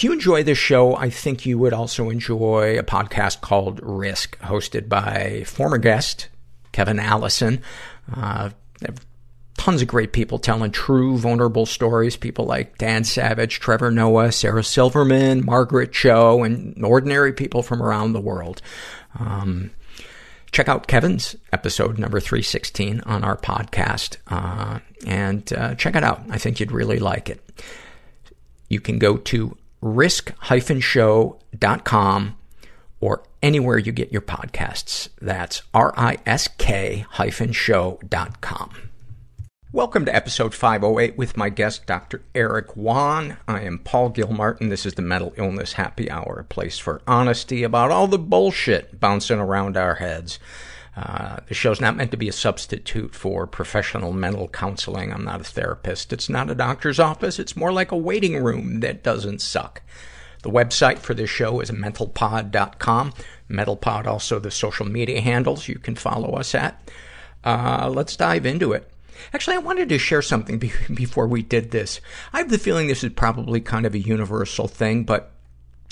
If you enjoy this show, I think you would also enjoy a podcast called Risk, hosted by former guest Kevin Allison. Uh, tons of great people telling true, vulnerable stories. People like Dan Savage, Trevor Noah, Sarah Silverman, Margaret Cho, and ordinary people from around the world. Um, check out Kevin's episode number 316 on our podcast, uh, and uh, check it out. I think you'd really like it. You can go to risk-show.com or anywhere you get your podcasts. That's R-I-S-K hyphen show.com. Welcome to episode 508 with my guest, Dr. Erik Won. I am Paul Gilmartin. This is the Mental Illness Happy Hour, a place for honesty about all the bullshit bouncing around our heads. Uh, the show's not meant to be a substitute for professional mental counseling. I'm not a therapist. It's not a doctor's office. It's more like a waiting room that doesn't suck. The website for this show is mentalpod.com. Mentalpod also the social media handles you can follow us at. Uh, let's dive into it. Actually, I wanted to share something be- before we did this. I have the feeling this is probably kind of a universal thing, but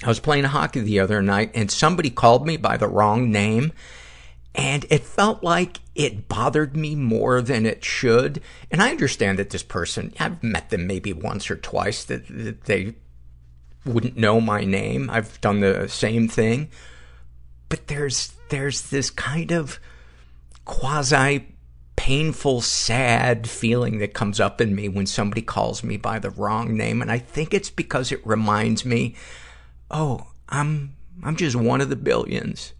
I was playing hockey the other night and somebody called me by the wrong name and it felt like it bothered me more than it should. And I understand that this person, I've met them maybe once or twice, that, that they wouldn't know my name. I've done the same thing. But there's, there's this kind of quasi painful, sad feeling that comes up in me when somebody calls me by the wrong name. And I think it's because it reminds me, oh, I'm, I'm just one of the billions.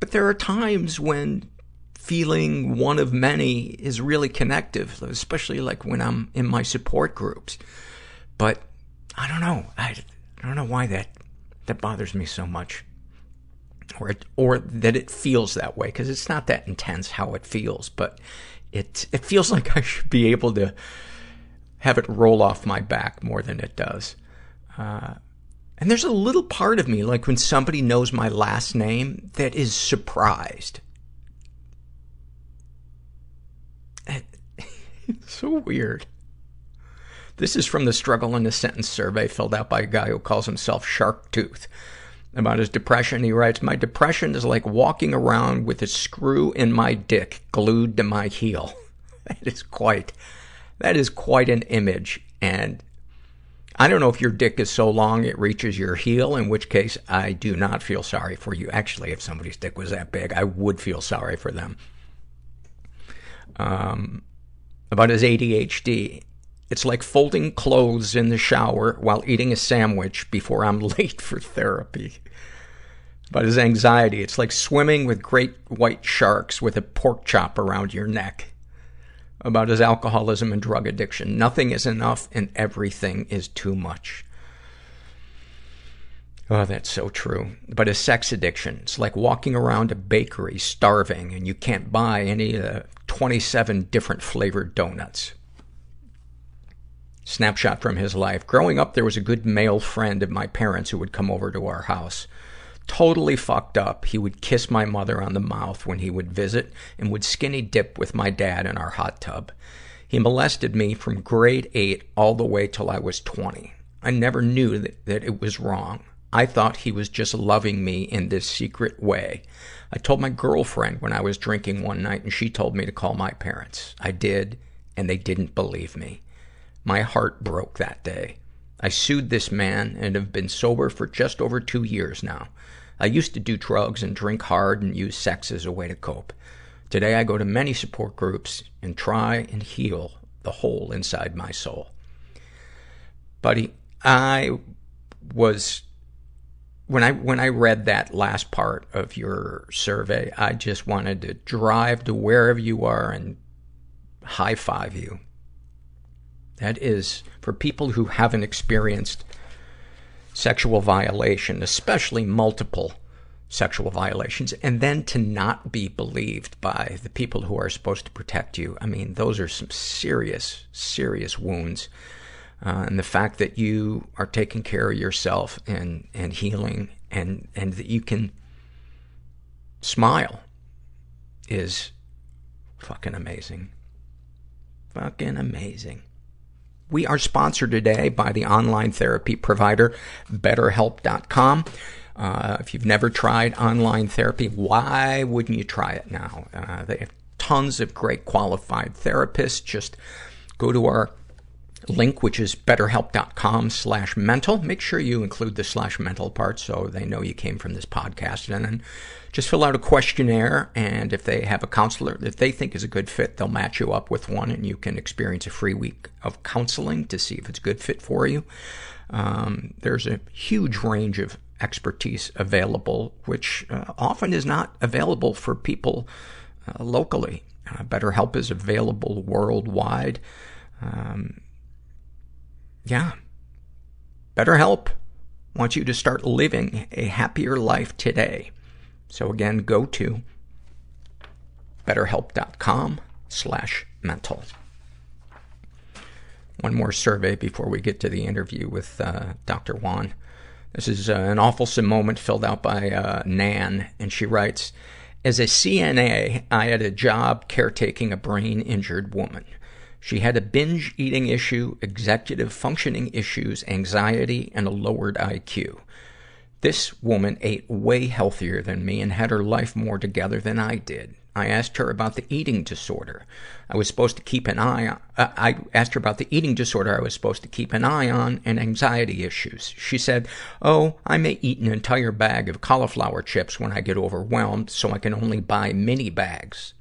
But there are times when feeling one of many is really connective, especially like when I'm in my support groups. But I don't know. I, I don't know why that, that bothers me so much. Or, it, or that it feels that way, because it's not that intense how it feels, but it, it feels like I should be able to have it roll off my back more than it does. Uh, and there's a little part of me, like when somebody knows my last name, that is surprised. it's so weird. This is from the Struggle in a Sentence survey filled out by a guy who calls himself Shark Tooth. About his depression, he writes, My depression is like walking around with a screw in my dick glued to my heel. That is quite, that is quite an image. And I don't know if your dick is so long it reaches your heel, in which case I do not feel sorry for you. Actually, if somebody's dick was that big, I would feel sorry for them. Um, about his ADHD. It's like folding clothes in the shower while eating a sandwich before I'm late for therapy. About his anxiety. It's like swimming with great white sharks with a pork chop around your neck about his alcoholism and drug addiction. Nothing is enough and everything is too much. Oh, that's so true. But his sex addiction, it's like walking around a bakery starving and you can't buy any of the 27 different flavored donuts. Snapshot from his life. Growing up, there was a good male friend of my parents who would come over to our house totally fucked up. He would kiss my mother on the mouth when he would visit and would skinny dip with my dad in our hot tub. He molested me from grade 8 all the way till I was 20. I never knew that, that it was wrong. I thought he was just loving me in this secret way. I told my girlfriend when I was drinking one night and she told me to call my parents. I did, and they didn't believe me. My heart broke that day. I sued this man and have been sober for just over two years now. I used to do drugs and drink hard and use sex as a way to cope. Today I go to many support groups and try and heal the hole inside my soul. Buddy, I was when I when I read that last part of your survey, I just wanted to drive to wherever you are and high five you. That is for people who haven't experienced sexual violation, especially multiple sexual violations, and then to not be believed by the people who are supposed to protect you. I mean, those are some serious, serious wounds. Uh, and the fact that you are taking care of yourself and, and healing and, and that you can smile is fucking amazing. Fucking amazing. We are sponsored today by the online therapy provider, BetterHelp.com. Uh, if you've never tried online therapy, why wouldn't you try it now? Uh, they have tons of great qualified therapists. Just go to our link, which is betterhelp.com slash mental. Make sure you include the slash mental part so they know you came from this podcast. And then just fill out a questionnaire. And if they have a counselor that they think is a good fit, they'll match you up with one and you can experience a free week of counseling to see if it's a good fit for you. Um, there's a huge range of expertise available, which uh, often is not available for people uh, locally. Uh, BetterHelp is available worldwide. Um, yeah. BetterHelp wants you to start living a happier life today. So again, go to betterhelp.com slash mental. One more survey before we get to the interview with uh, Dr. Won. This is uh, an awful moment filled out by uh, Nan, and she writes, As a CNA, I had a job caretaking a brain injured woman. She had a binge eating issue, executive functioning issues, anxiety, and a lowered IQ. This woman ate way healthier than me and had her life more together than I did. I asked her about the eating disorder. I was supposed to keep an eye on, uh, I asked her about the eating disorder I was supposed to keep an eye on and anxiety issues. She said, Oh, I may eat an entire bag of cauliflower chips when I get overwhelmed, so I can only buy mini bags.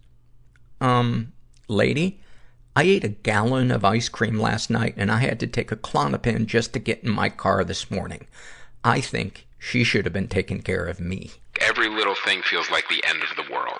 Um, lady, I ate a gallon of ice cream last night and I had to take a Klonopin just to get in my car this morning. I think she should have been taking care of me. Every little thing feels like the end of the world.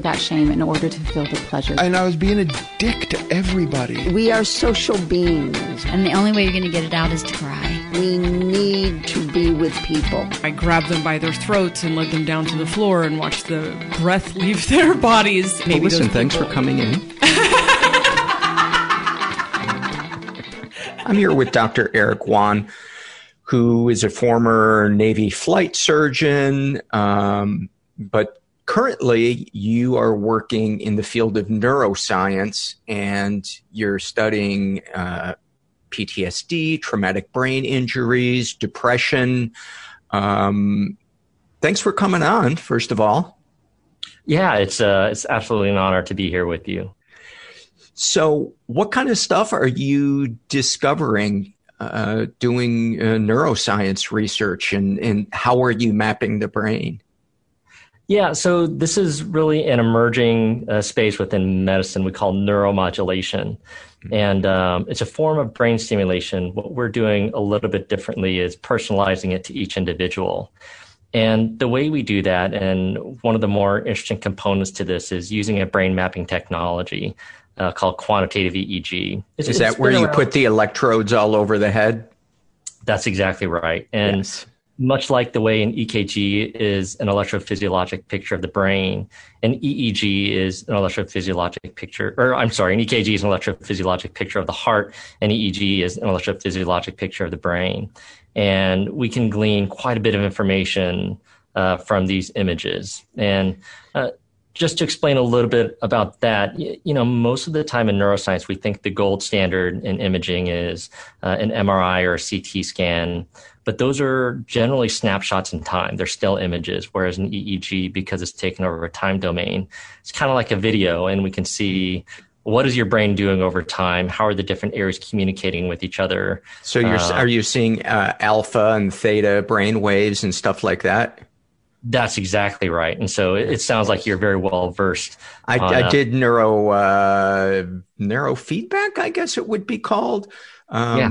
that shame in order to feel the pleasure. And I was being a dick to everybody. We are social beings. And the only way you're going to get it out is to cry. We need to be with people. I grabbed them by their throats and led them down to the floor and watched the breath leave their bodies. Maybe well, listen, thanks for coming in. I'm here with Dr. Erik Won, who is a former Navy flight surgeon, um, but currently you are working in the field of neuroscience and you're studying uh, PTSD, traumatic brain injuries, depression. Um, thanks for coming on, first of all. Yeah, it's uh, it's absolutely an honor to be here with you. So, what kind of stuff are you discovering uh, doing uh, neuroscience research, and and how are you mapping the brain? Yeah, so this is really an emerging uh, space within medicine we call neuromodulation. Mm-hmm. And um, it's a form of brain stimulation. What we're doing a little bit differently is personalizing it to each individual. And the way we do that, and one of the more interesting components to this is using a brain mapping technology uh, called quantitative EEG. It's, is that where you put the electrodes all over the head? That's exactly right. And yes much like the way an EKG is an electrophysiologic picture of the brain, an EEG is an electrophysiologic picture, or I'm sorry, an EKG is an electrophysiologic picture of the heart, and EEG is an electrophysiologic picture of the brain. And we can glean quite a bit of information uh, from these images. And uh, just to explain a little bit about that, you know, most of the time in neuroscience, we think the gold standard in imaging is uh, an MRI or a CT scan but those are generally snapshots in time. They're still images, whereas an EEG, because it's taken over a time domain, it's kind of like a video, and we can see what is your brain doing over time? How are the different areas communicating with each other? So, you're uh, are you seeing uh, alpha and theta brain waves and stuff like that? That's exactly right. And so it, it sounds like you're very well versed. I, I uh, did neuro uh, neurofeedback, I guess it would be called. Um, yeah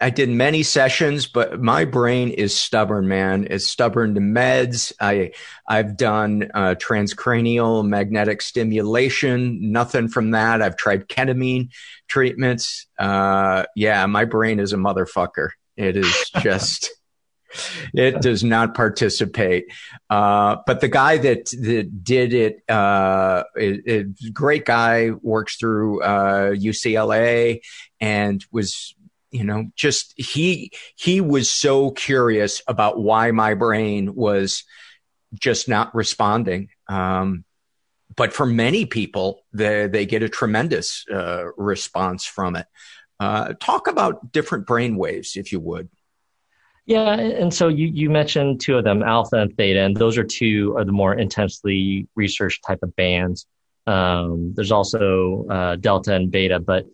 I did many sessions, but my brain is stubborn, man. It's stubborn to meds. I, I've done uh, transcranial magnetic stimulation. Nothing from that. I've tried ketamine treatments. Uh, yeah, my brain is a motherfucker. It is just. It does not participate. Uh, but the guy that, that did it, uh, it, it, great guy, works through uh, UCLA and was you know just he he was so curious about why my brain was just not responding. Um, but for many people they they get a tremendous uh, response from it. Uh, talk about different brain waves if you would yeah and so you you mentioned two of them alpha and theta and those are two of the more intensely researched type of bands um, there's also uh, delta and beta but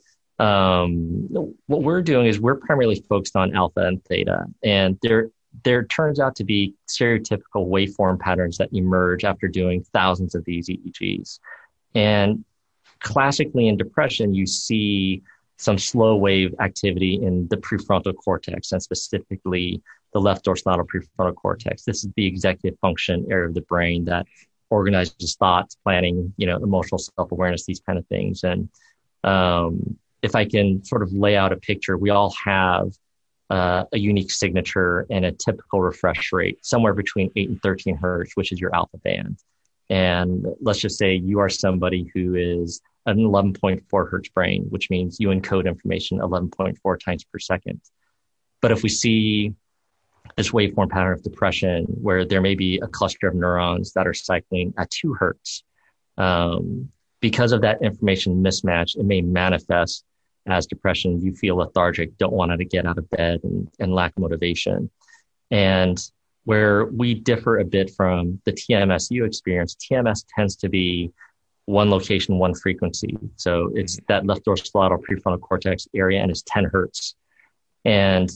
um, what we're doing is we're primarily focused on alpha and theta, and there there turns out to be stereotypical waveform patterns that emerge after doing thousands of these EEGs. And classically in depression, you see some slow wave activity in the prefrontal cortex and specifically the left dorsolateral prefrontal cortex. This is the executive function area of the brain that organizes thoughts, planning, you know, emotional self-awareness, these kind of things. And um, if I can sort of lay out a picture, we all have uh, a unique signature and a typical refresh rate somewhere between 8 and 13 hertz, which is your alpha band. And let's just say you are somebody who is an 11.4 hertz brain, which means you encode information 11.4 times per second. But if we see this waveform pattern of depression where there may be a cluster of neurons that are cycling at 2 hertz, um, because of that information mismatch, it may manifest as depression, you feel lethargic, don't want to get out of bed and, and lack motivation. And where we differ a bit from the TMSU experience, TMS tends to be one location, one frequency. So it's mm-hmm. that left dorsolateral prefrontal cortex area and it's 10 hertz. And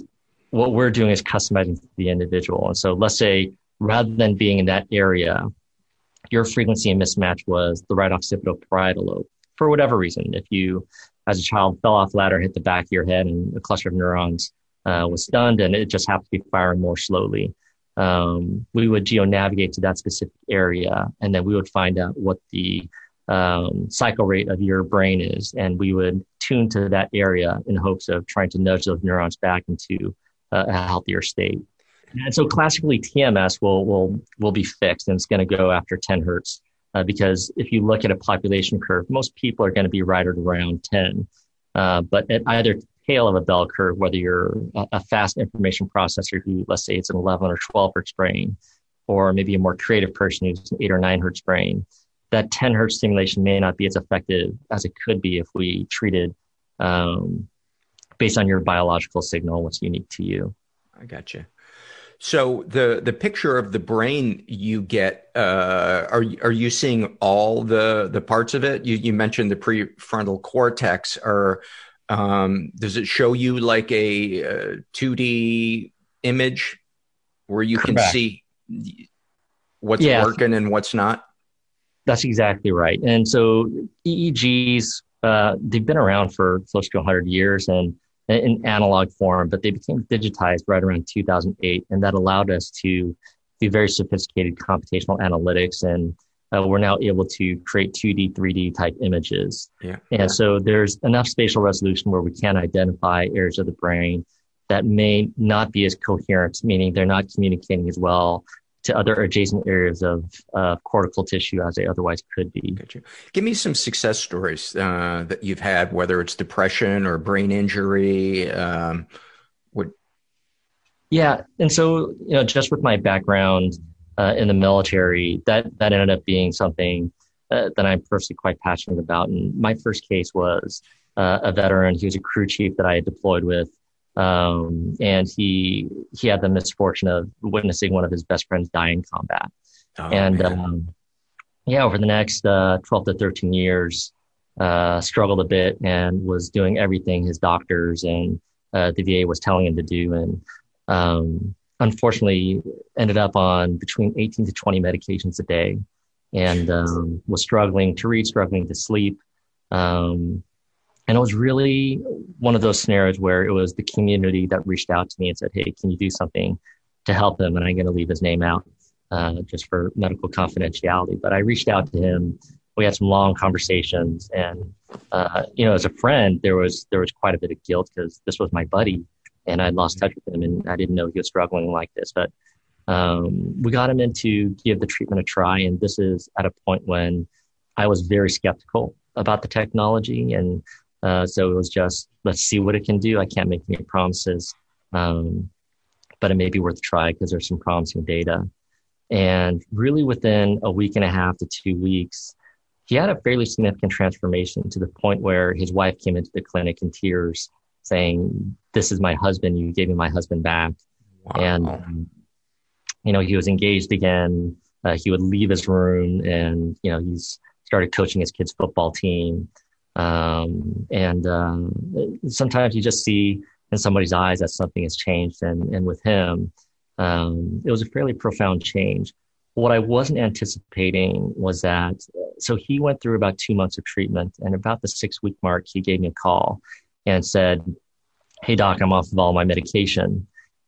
what we're doing is customizing to the individual. And so let's say rather than being in that area, your frequency and mismatch was the right occipital parietal lobe for whatever reason. If you as a child fell off ladder, hit the back of your head, and a cluster of neurons uh, was stunned, and it just happened to be firing more slowly. Um, we would geo navigate to that specific area, and then we would find out what the um, cycle rate of your brain is, and we would tune to that area in hopes of trying to nudge those neurons back into uh, a healthier state. And so, classically, TMS will will will be fixed, and it's going to go after 10 hertz uh, because if you look at a population curve, most people are going to be right around 10. Uh, but at either tail of a bell curve, whether you're a, fast information processor who, let's say it's an 11 or 12 hertz brain, or maybe a more creative person who's an 8 or 9 hertz brain, that 10 hertz stimulation may not be as effective as it could be if we treated um, based on your biological signal, what's unique to you. I got you. So the the picture of the brain you get, uh, are are you seeing all the the parts of it? You you mentioned the prefrontal cortex. Or um, does it show you like a two D image where you Correct. can see what's yeah. working and what's not? That's exactly right. And so EEGs, uh, they've been around for close to 100 years, and in analog form, but they became digitized right around 2008. And that allowed us to do very sophisticated computational analytics. And uh, we're now able to create 2D, 3D type images. Yeah. And so there's enough spatial resolution where we can identify areas of the brain that may not be as coherent, meaning they're not communicating as well to other adjacent areas of uh, cortical tissue as they otherwise could be. Gotcha. Give me some success stories uh, that you've had, whether it's depression or brain injury. Um, what? Yeah, and so you know, just with my background uh, in the military, that that ended up being something uh, that I'm personally quite passionate about. And my first case was uh, a veteran. He was a crew chief that I had deployed with. Um, and he he had the misfortune of witnessing one of his best friends die in combat. Oh, and um, yeah, over the next uh, 12 to 13 years, uh, struggled a bit and was doing everything his doctors and uh, the VA was telling him to do. And um, unfortunately, ended up on between 18 to 20 medications a day and um, was struggling to read, struggling to sleep. Um, and it was really one of those scenarios where it was the community that reached out to me and said, Hey, can you do something to help him? And I'm going to leave his name out, uh, just for medical confidentiality. But I reached out to him. We had some long conversations and, uh, you know, as a friend, there was, there was quite a bit of guilt because this was my buddy and I'd lost touch with him and I didn't know he was struggling like this, but, um, we got him in to give the treatment a try. And this is at a point when I was very skeptical about the technology and, uh, so it was just, let's see what it can do. I can't make any promises. Um, but it may be worth a try because there's some promising data. And really within a week and a half to two weeks, he had a fairly significant transformation to the point where his wife came into the clinic in tears saying, this is my husband. You gave me my husband back. Wow. And, um, you know, he was engaged again. Uh, he would leave his room and, you know, he's started coaching his kids football team. Um, and um, sometimes you just see in somebody's eyes that something has changed. And, and with him, um, it was a fairly profound change. What I wasn't anticipating was that, so he went through about two months of treatment, and about the six week mark, he gave me a call and said, Hey, doc, I'm off of all my medication.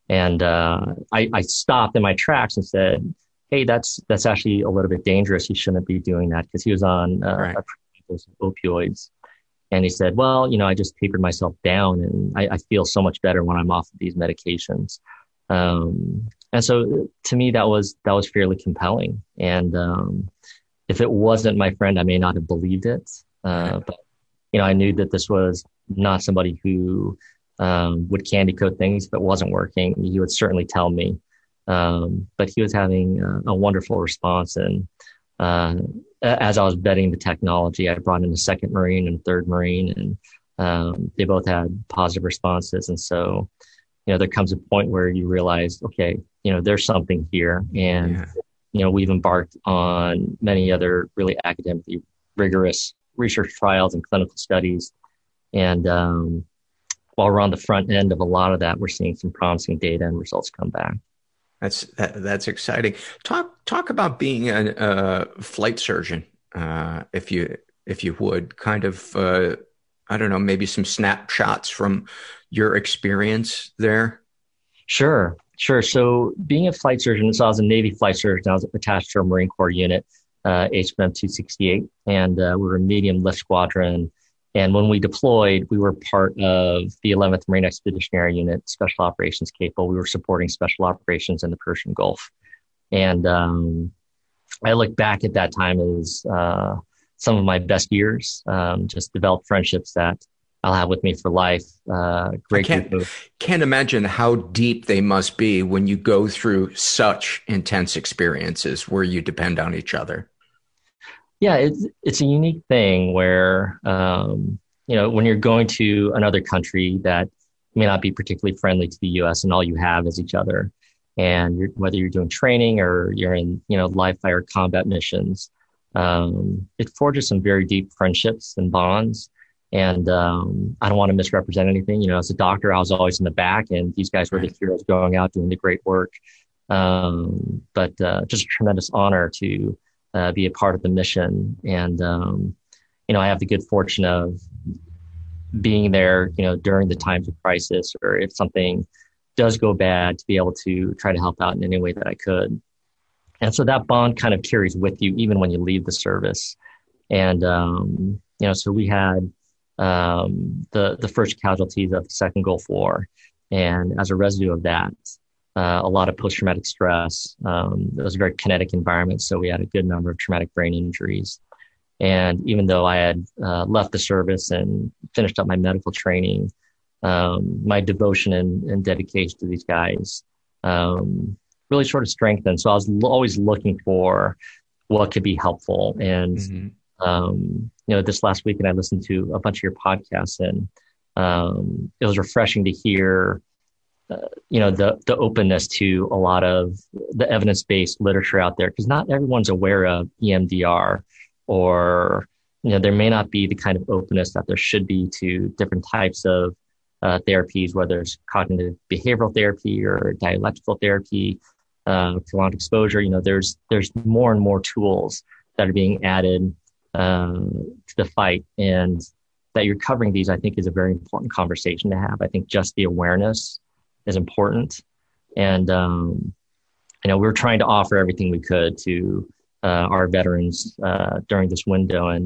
And uh, I, I stopped in my tracks and said, Hey, that's that's actually a little bit dangerous. You shouldn't be doing that because he was on uh, right. opioids. And he said, well, you know, I just tapered myself down and I, I feel so much better when I'm off of these medications. Um, and so to me, that was, that was fairly compelling. And, um, if it wasn't my friend, I may not have believed it. Uh, but, you know, I knew that this was not somebody who, um, would candy coat things. If it wasn't working, he would certainly tell me. Um, but he was having a, a wonderful response and, uh, as I was vetting the technology, I brought in a second Marine and a third Marine, and um, they both had positive responses. And so, you know, there comes a point where you realize, okay, you know, there's something here, and yeah. you know, we've embarked on many other really academically rigorous research trials and clinical studies, and um, while we're on the front end of a lot of that, we're seeing some promising data and results come back. That's that, that's exciting. Talk talk about being a, a flight surgeon, uh, if you if you would, kind of. Uh, I don't know, maybe some snapshots from your experience there. Sure, sure. So, being a flight surgeon, so I was a Navy flight surgeon. I was attached to a Marine Corps unit, uh, HMM 268, and uh, we were a medium lift squadron and when we deployed, we were part of the 11th Marine Expeditionary Unit, Special Operations Capable. We were supporting special operations in the Persian Gulf. And um, I look back at that time as uh, some of my best years, um, just developed friendships that I'll have with me for life. Uh, great can't, of- can't imagine how deep they must be when you go through such intense experiences where you depend on each other. Yeah, it's it's a unique thing where um, you know when you're going to another country that may not be particularly friendly to the U.S. and all you have is each other, and you're, whether you're doing training or you're in you know live fire combat missions, um, it forges some very deep friendships and bonds. And um, I don't want to misrepresent anything. You know, as a doctor, I was always in the back, and these guys were the heroes going out doing the great work. Um, but uh, just a tremendous honor to uh, be a part of the mission. And, um, you know, I have the good fortune of being there, you know, during the times of crisis or if something does go bad to be able to try to help out in any way that I could. And so that bond kind of carries with you even when you leave the service. And, um, you know, so we had, um, the, the first casualties of the second Gulf War. And as a residue of that, uh, a lot of post traumatic stress. Um, it was a very kinetic environment, so we had a good number of traumatic brain injuries. And even though I had uh, left the service and finished up my medical training, um, my devotion and, and, dedication to these guys um, really sort of strengthened. So I was l- always looking for what could be helpful. And mm-hmm. um, you know, this last weekend I listened to a bunch of your podcasts, and um, it was refreshing to hear you know the the openness to a lot of the evidence based literature out there because not everyone's aware of EMDR or you know there may not be the kind of openness that there should be to different types of uh, therapies whether it's cognitive behavioral therapy or dialectical therapy uh, prolonged exposure you know there's there's more and more tools that are being added uh, to the fight and that you're covering these, I think, is a very important conversation to have. I think just the awareness is important, and um, you know, we're trying to offer everything we could to uh, our veterans uh, during this window, and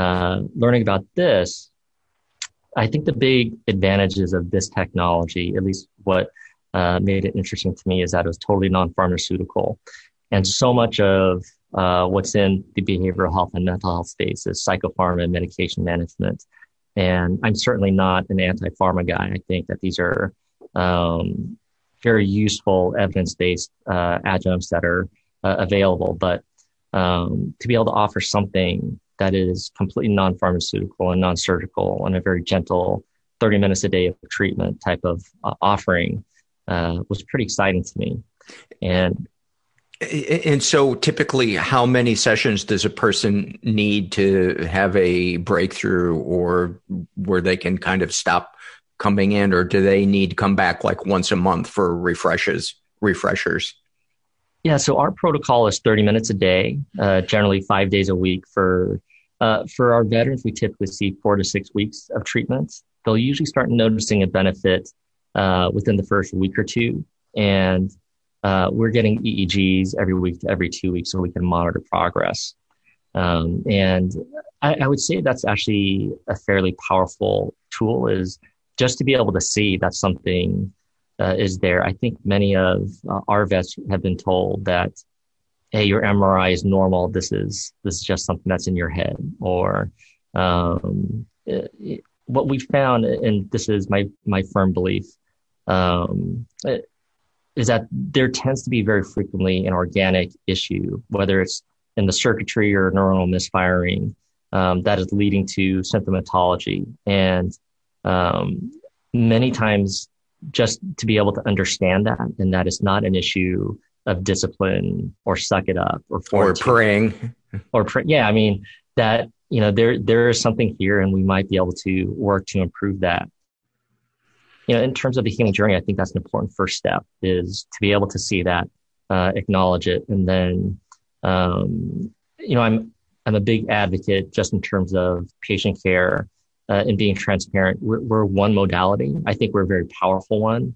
uh, learning about this. I think the big advantages of this technology, at least what uh, made it interesting to me, is that it was totally non-pharmaceutical, and so much of uh, what's in the behavioral health and mental health space is psychopharma and medication management. And I'm certainly not an anti-pharma guy. I think that these are um, very useful evidence-based uh, adjuncts that are uh, available. But um, to be able to offer something that is completely non-pharmaceutical and non-surgical and a very gentle 30 minutes a day of treatment type of uh, offering uh, was pretty exciting to me. And and so typically how many sessions does a person need to have a breakthrough or where they can kind of stop coming in or do they need to come back like once a month for refreshes refreshers yeah so our protocol is 30 minutes a day uh, generally five days a week for uh, for our veterans we typically see four to six weeks of treatments. they'll usually start noticing a benefit uh, within the first week or two and uh, we're getting EEGs every week to every two weeks so we can monitor progress. Um, and I, I, would say that's actually a fairly powerful tool is just to be able to see that something uh, is there. I think many of uh, our vets have been told that, hey, your MRI is normal. This is, this is just something that's in your head. Or um, it, what we found, and this is my, my firm belief, um, it, is that there tends to be very frequently an organic issue, whether it's in the circuitry or neuronal misfiring, um, that is leading to symptomatology. And um, many times, just to be able to understand that, and that is not an issue of discipline or suck it up or or praying or pray. Yeah, I mean that you know there there is something here, and we might be able to work to improve that you know, in terms of the healing journey, I think that's an important first step is to be able to see that, uh, acknowledge it, and then, um, you know, I'm I'm a big advocate just in terms of patient care uh, and being transparent. We're, we're one modality. I think we're a very powerful one,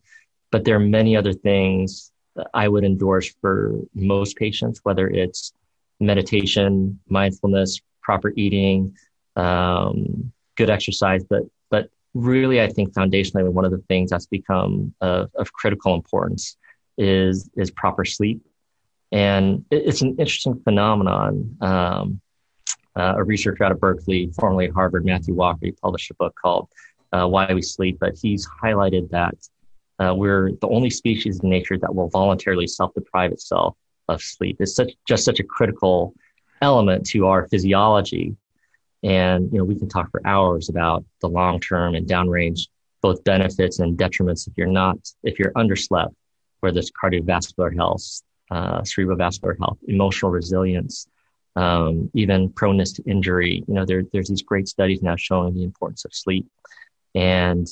but there are many other things I would endorse for most patients, whether it's meditation, mindfulness, proper eating, um, good exercise, but but really, I think foundationally, one of the things that's become of, of critical importance is is proper sleep, and it, it's an interesting phenomenon. Um, uh, a researcher out of Berkeley, formerly at Harvard, Matthew Walker, he published a book called uh, "Why We Sleep," but he's highlighted that uh, we're the only species in nature that will voluntarily self-deprive itself of sleep. It's such just such a critical element to our physiology and, you know, we can talk for hours about the long term and downrange, both benefits and detriments if you're not, if you're underslept, whether it's cardiovascular health, uh, cerebrovascular health, emotional resilience, um, even proneness to injury. You know, there, there's these great studies now showing the importance of sleep. And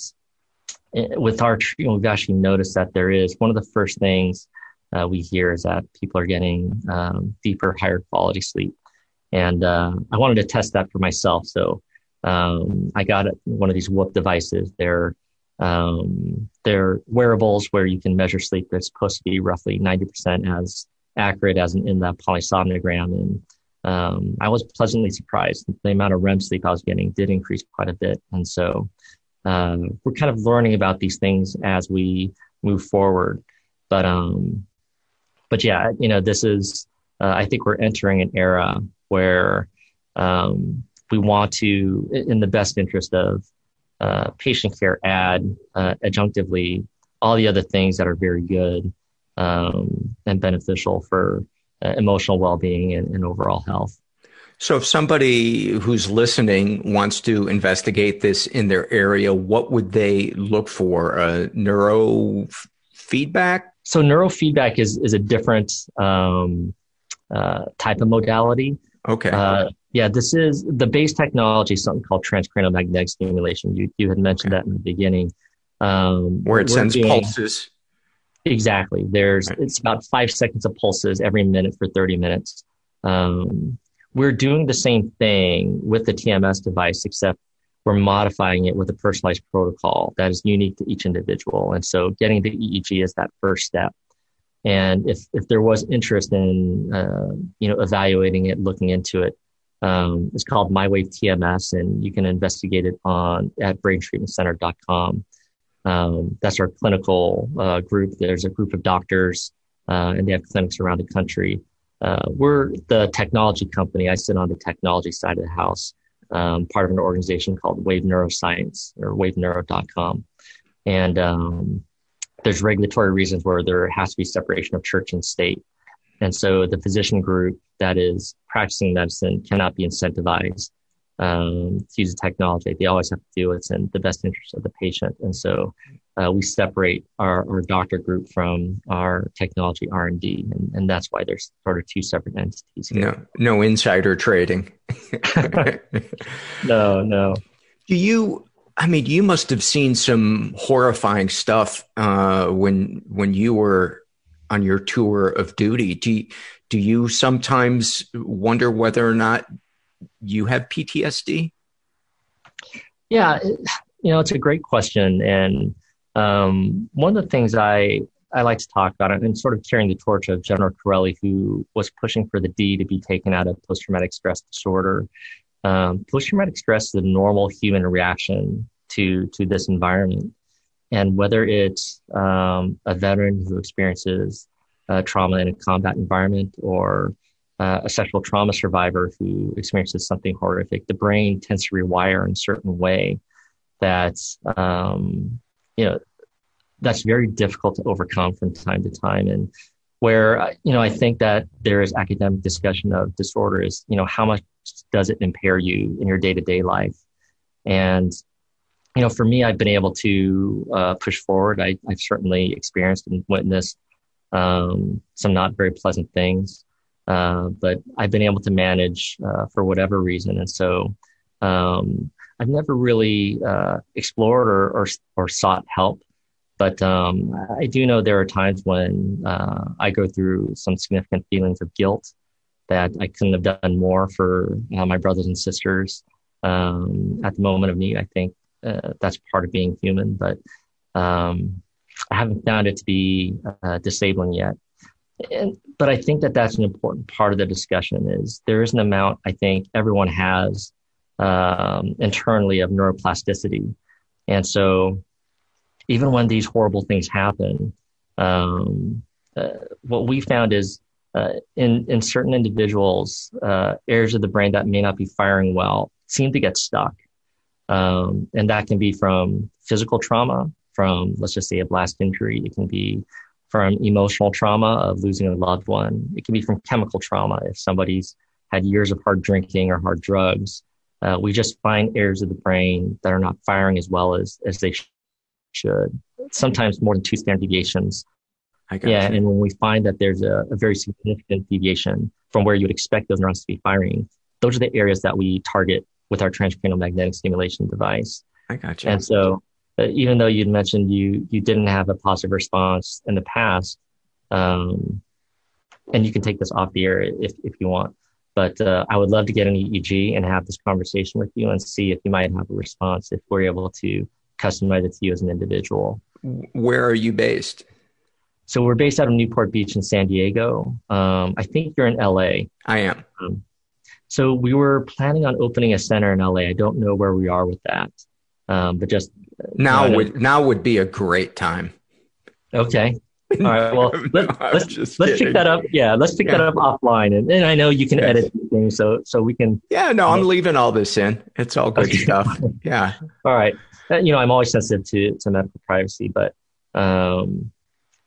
eh, with our, you know, we've actually noticed that there is one of the first things uh, we hear is that people are getting um, deeper, higher quality sleep. And uh, I wanted to test that for myself. So um, I got one of these Whoop devices. They're um, they're wearables where you can measure sleep. They're supposed to be roughly 90% as accurate as in, in the polysomnogram. And um, I was pleasantly surprised. The amount of REM sleep I was getting did increase quite a bit. And so uh, we're kind of learning about these things as we move forward. But um, but yeah, you know, this is uh, I think we're entering an era where um, we want to, in the best interest of uh, patient care, add uh, adjunctively all the other things that are very good um, and beneficial for uh, emotional well-being and, and overall health. So, if somebody who's listening wants to investigate this in their area, what would they look for? Uh, neuro feedback? So, neurofeedback is is a different um, uh, type of modality. Okay. Uh, yeah, this is the base technology, is something called transcranial magnetic stimulation. You you had mentioned okay. that in the beginning. Um, Where it sends being, pulses. Exactly. There's right. it's about five seconds of pulses every minute for 30 minutes. Um, we're doing the same thing with the TMS device, except we're modifying it with a personalized protocol that is unique to each individual. And so getting the EEG is that first step. And if, if there was interest in, uh, you know, evaluating it, looking into it, um, it's called MyWave TMS and you can investigate it on at braintreatmentcenter.com. Um, that's our clinical uh, group. There's a group of doctors uh, and they have clinics around the country. Uh, we're the technology company. I sit on the technology side of the house, um, part of an organization called Wave Neuroscience or waveneuro.com. And um, there's regulatory reasons where there has to be separation of church and state. And so the physician group that is practicing medicine cannot be incentivized um, to use the technology. They always have to do what's in the best interest of the patient. And so uh, we separate our, our doctor group from our technology R and D, and that's why there's sort of two separate entities. Here. No, no insider trading. no, no. Do you? I mean, you must have seen some horrifying stuff uh, when when you were on your tour of duty. Do you, do you sometimes wonder whether or not you have PTSD? Yeah, you know, it's a great question, and um, one of the things I I like to talk about, and sort of carrying the torch of General Chiarelli, who was pushing for the D to be taken out of post traumatic stress disorder. Um, post traumatic stress is a normal human reaction to to this environment, and whether it's um, a veteran who experiences uh, trauma in a combat environment or uh, a sexual trauma survivor who experiences something horrific, the brain tends to rewire in a certain way that um, you know that's very difficult to overcome from time to time. And where you know I think that there is academic discussion of disorder is you know how much does it impair you in your day to day life, and you know for me I've been able to uh, push forward. I, I've certainly experienced and witnessed um, some not very pleasant things. Uh, but I've been able to manage uh, for whatever reason. And so um, I've never really uh, explored or, or, or, sought help. But um, I do know there are times when uh, I go through some significant feelings of guilt that I couldn't have done more for uh, my brothers and sisters um, at the moment of need. I think that's part of being human. But um, I haven't found it to be disabling yet. And, but I think that that's an important part of the discussion is there is an amount I think everyone has um, internally of neuroplasticity. And so even when these horrible things happen, um, uh, what we found is uh, in, in certain individuals, uh, areas of the brain that may not be firing well seem to get stuck. Um, and that can be from physical trauma, from let's just say a blast injury. It can be from emotional trauma of losing a loved one. It can be from chemical trauma if somebody's had years of hard drinking or hard drugs. Uh, we just find areas of the brain that are not firing as well as, as they sh- should. Sometimes more than two standard deviations. yeah, you. and when we find that there's a, a very significant deviation from where you would expect those neurons to be firing, those are the areas that we target with our transcranial magnetic stimulation device. I got you. And so even though you'd mentioned you you didn't have a positive response in the past, um, and you can take this off the air if if you want. But uh, I would love to get an EEG and have this conversation with you and see if you might have a response if we're able to customize it to you as an individual. Where are you based? So we're based out of Newport Beach in San Diego. Um, I think you're in LA. I am. Um, so we were planning on opening a center in LA. I don't know where we are with that, um, but just now would now would be a great time. Okay. All right. Well, let, us let's, let's pick that up. Yeah, let's pick yeah. that up offline. And, and I know you can yes. edit things, so so we can. Yeah. No, I'm leaving all this in. It's all good okay. stuff. Yeah. all right. Uh, you know, I'm always sensitive to to medical privacy, but um,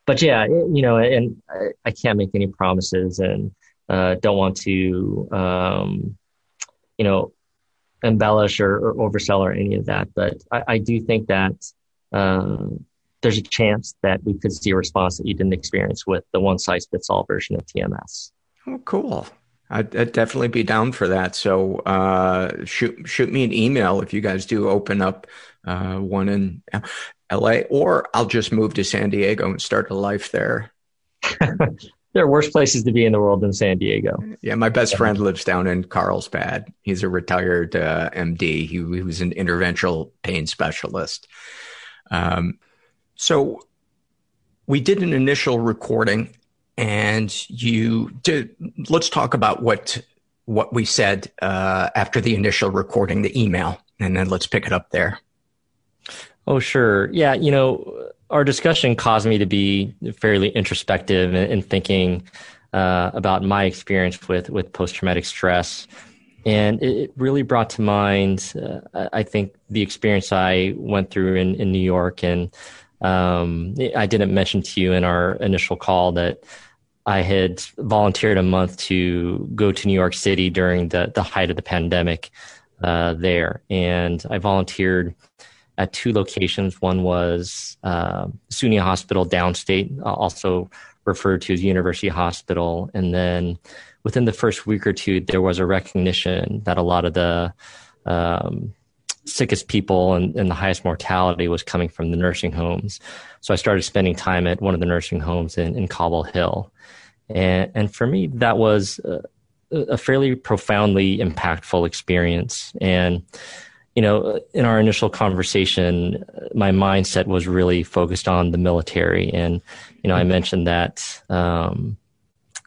but yeah, you know, and I, I can't make any promises, and uh, don't want to um, you know embellish or, or, oversell or any of that. But I, I do think that um, there's a chance that we could see a response that you didn't experience with the one size fits all version of TMS. Oh, cool. I'd, I'd, definitely be down for that. So uh, shoot shoot me an email if you guys do open up uh, one in L.A. or I'll just move to San Diego and start a life there. there are worse places to be in the world than San Diego. Yeah, my best friend lives down in Carlsbad. He's a retired uh, MD. He, he, was an interventional pain specialist. Um, so we did an initial recording, and you did. Let's talk about what what we said uh, after the initial recording, the email, and then let's pick it up there. Oh, sure. Yeah, you know, our discussion caused me to be fairly introspective and, thinking uh, about my experience with with post traumatic stress, and it really brought to mind, uh, I think, the experience I went through in in New York, and um, I didn't mention to you in our initial call that. I had volunteered a month to go to New York City during the, the height of the pandemic uh, there. And I volunteered at two locations. One was uh, SUNY Hospital downstate, uh, also referred to as University Hospital. And then within the first week or two, there was a recognition that a lot of the um, sickest people and, and, the highest mortality was coming from the nursing homes. So I started spending time at one of the nursing homes in, in Cobble Hill. And, and for me, that was a, a fairly profoundly impactful experience. And you know, in our initial conversation, my mindset was really focused on the military. And, you know, I mm-hmm. mentioned that, um,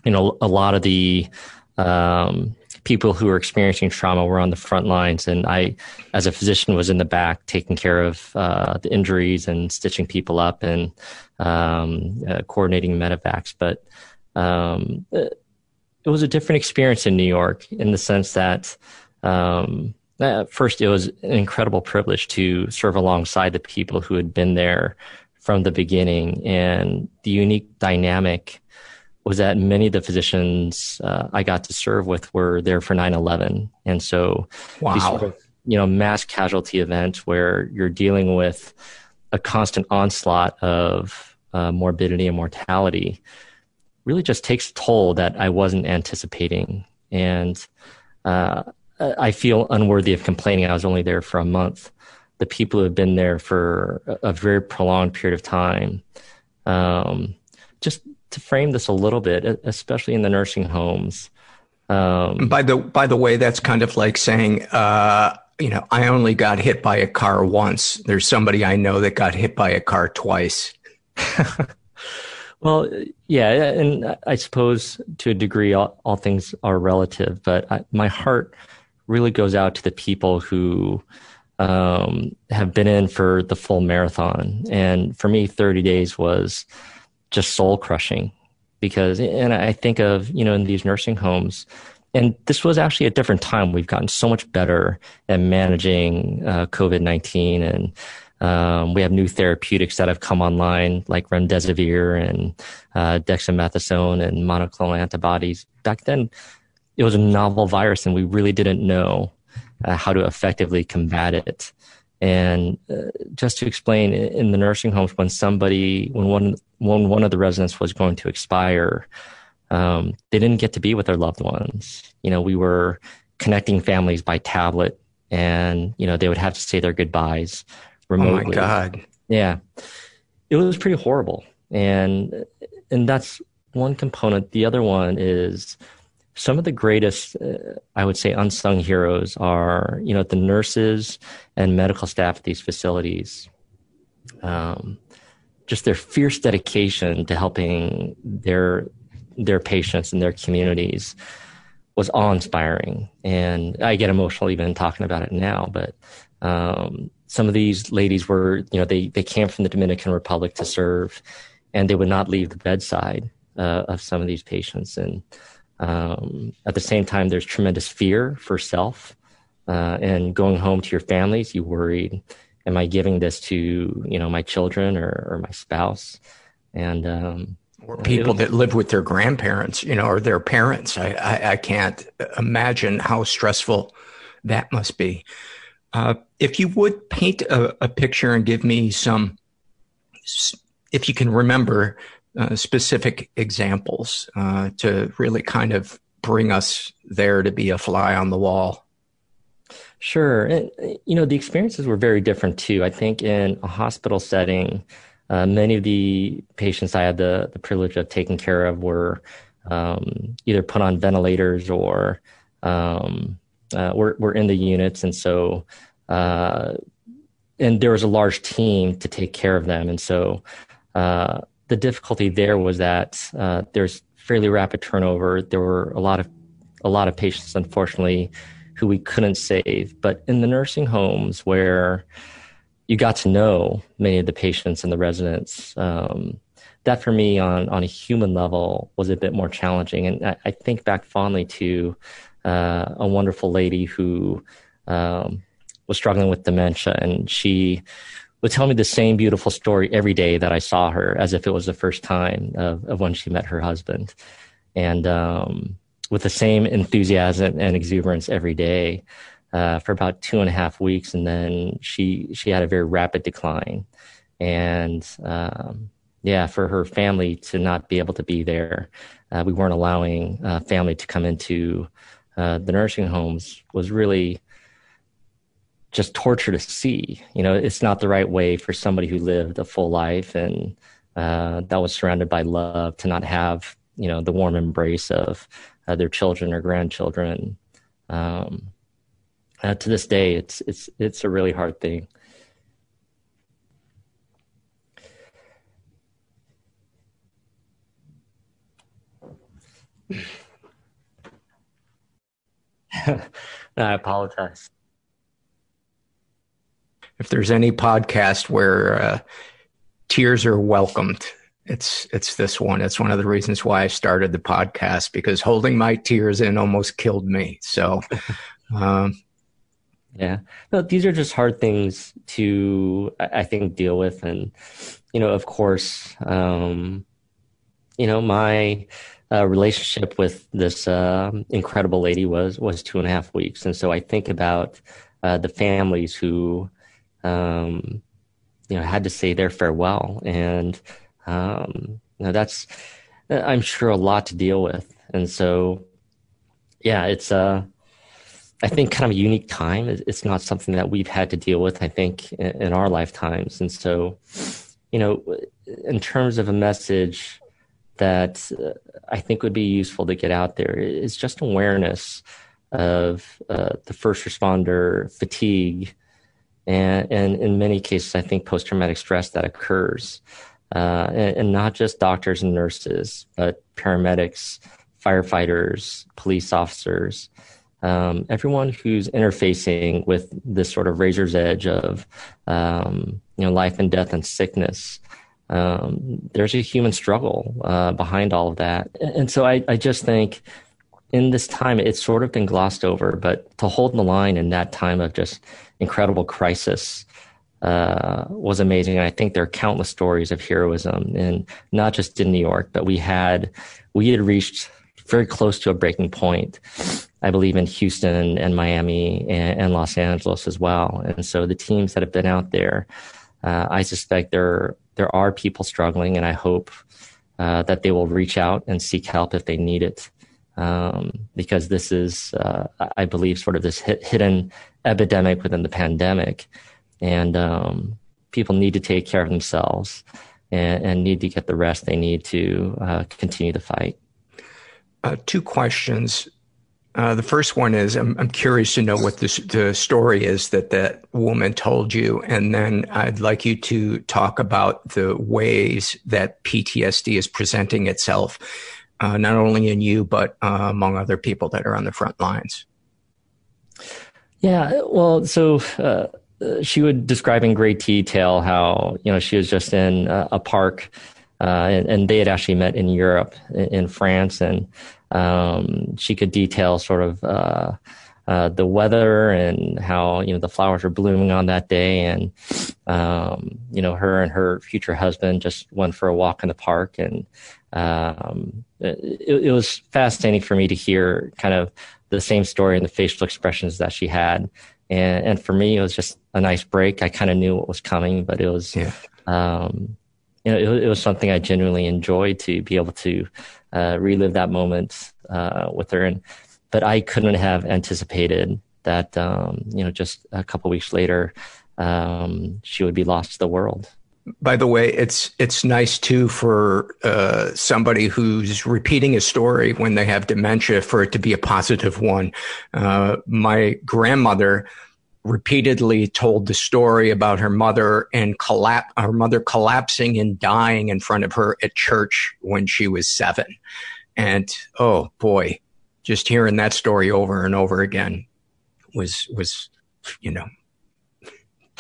you know, a lot of the, um, people who were experiencing trauma were on the front lines. And I, as a physician, was in the back taking care of, uh, the injuries and stitching people up and, um, uh, coordinating medevacs. But, um, it was a different experience in New York in the sense that, um, uh, first, it was an incredible privilege to serve alongside the people who had been there from the beginning. And the unique dynamic was that many of the physicians uh, I got to serve with were there for 9 11. And so, wow. sort of, you know, mass casualty events where you're dealing with a constant onslaught of uh, morbidity and mortality really just takes a toll that I wasn't anticipating. And uh, I feel unworthy of complaining. I was only there for a month. The people who have been there for a very prolonged period of time, um, just to frame this a little bit, especially in the nursing homes. Um, by the by the way, that's kind of like saying, uh, you know, I only got hit by a car once. There's somebody I know that got hit by a car twice. Well, yeah, and I suppose to a degree, all, all things are relative. But I, my heart really goes out to the people who um, have been in for the full marathon. And for me, 30 days was just soul crushing because, and I think of, you know, in these nursing homes, and this was actually a different time. We've gotten so much better at managing uh, COVID 19 and um, we have new therapeutics that have come online, like remdesivir and uh, dexamethasone and monoclonal antibodies. Back then, it was a novel virus and we really didn't know uh, how to effectively combat it. And uh, just to explain, in the nursing homes, when somebody, when one, when one of the residents was going to expire, um, they didn't get to be with their loved ones. You know, we were connecting families by tablet, and you know they would have to say their goodbyes remotely. Oh my god! Yeah, it was pretty horrible, and and that's one component. The other one is some of the greatest, uh, I would say, unsung heroes are, you know, the nurses and medical staff at these facilities. Um, just their fierce dedication to helping their their patients and their communities was awe-inspiring, and I get emotional even talking about it now. But um, some of these ladies were, you know, they they came from the Dominican Republic to serve, and they would not leave the bedside uh, of some of these patients, and um, at the same time, there's tremendous fear for self uh, and going home to your families. You worried, am I giving this to you know my children or, or my spouse? And um, or people that live with their grandparents, you know, or their parents. I, I, I can't imagine how stressful that must be. Uh, if you would paint a, a, picture and give me some, if you can remember uh, specific examples uh, to really kind of bring us there to be a fly on the wall. Sure. And, you know, the experiences were very different too. I think in a hospital setting, uh, many of the patients I had the, the privilege of taking care of were um, either put on ventilators or um, uh, were, were in the units. And so, uh, and there was a large team to take care of them. And so uh, the difficulty there was that uh, there's fairly rapid turnover. There were a lot of a lot of patients, unfortunately, who we couldn't save. But in the nursing homes where you got to know many of the patients and the residents. Um, that for me on, on a human level was a bit more challenging. And I, I think back fondly to uh, a wonderful lady who um, was struggling with dementia and she would tell me the same beautiful story every day that I saw her as if it was the first time of, of when she met her husband. And um, with the same enthusiasm and exuberance every day uh, for about two and a half weeks, and then she she had a very rapid decline, and um, yeah, for her family to not be able to be there, uh, we weren't allowing uh, family to come into uh, the nursing homes was really just torture to see. You know, it's not the right way for somebody who lived a full life and uh, that was surrounded by love to not have you know the warm embrace of uh, their children or grandchildren. Um, uh, to this day, it's it's it's a really hard thing. I apologize. If there's any podcast where uh, tears are welcomed, it's it's this one. It's one of the reasons why I started the podcast because holding my tears in almost killed me. So, um, yeah, no, these are just hard things to I think deal with, and you know, of course, um, you know, my uh, relationship with this uh, incredible lady was was two and a half weeks, and so I think about uh, the families who, um, you know, had to say their farewell, and um, you know, that's I'm sure a lot to deal with, and so yeah, it's uh, I think kind of a unique time. It's not something that we've had to deal with, I think, in, in our lifetimes, and so you know, in terms of a message that uh, I think would be useful to get out there is just awareness of uh, the first responder fatigue and, and in many cases, I think post traumatic stress that occurs. Uh, and, and, not just doctors and nurses, but paramedics, firefighters, police officers, um, everyone who's interfacing with this sort of razor's edge of um, you know life and death and sickness um, there's a human struggle uh, behind all of that. And so I, I just think in this time, it's sort of been glossed over, but to hold the line in that time of just incredible crisis uh, was amazing. And I think there are countless stories of heroism, and not just in New York, but we had we had reached very close to a breaking point. I believe in Houston and, and Miami and, and, Los Angeles as well. And so the teams that have been out there, uh, I suspect there there are people struggling, and I hope uh, that they will reach out and seek help if they need it. Um, because this is, uh, I believe, sort of this hidden epidemic within the pandemic, and um, people need to take care of themselves and, and, need to get the rest they need to uh, continue the fight. Uh, two questions uh, the first one is I'm, I'm curious to know what this, the story is that that woman told you. And then I'd like you to talk about the ways that PTSD is presenting itself, uh, not only in you, but uh, among other people that are on the front lines. Yeah, well, so uh, she would describe in great detail how, you know, she was just in a, park uh, and, and, they had actually met in Europe, in, in France, and um, she could detail sort of uh, uh, the weather and how you know the flowers were blooming on that day, and um, you know her and her future husband just went for a walk in the park, and um, it, it, was fascinating for me to hear kind of the same story and the facial expressions that she had. And, and for me, it was just a nice break. I kind of knew what was coming, but it was, yeah. um, you know, it, it, was something I genuinely enjoyed to be able to uh, relive that moment uh, with her. And but I couldn't have anticipated that um, you know just a couple weeks later um, she would be lost to the world. By the way, it's it's nice too for uh, somebody who's repeating a story when they have dementia for it to be a positive one. Uh, my grandmother repeatedly told the story about her mother and collapse, her mother collapsing and dying in front of her at church when she was seven. And oh boy, just hearing that story over and over again was was you know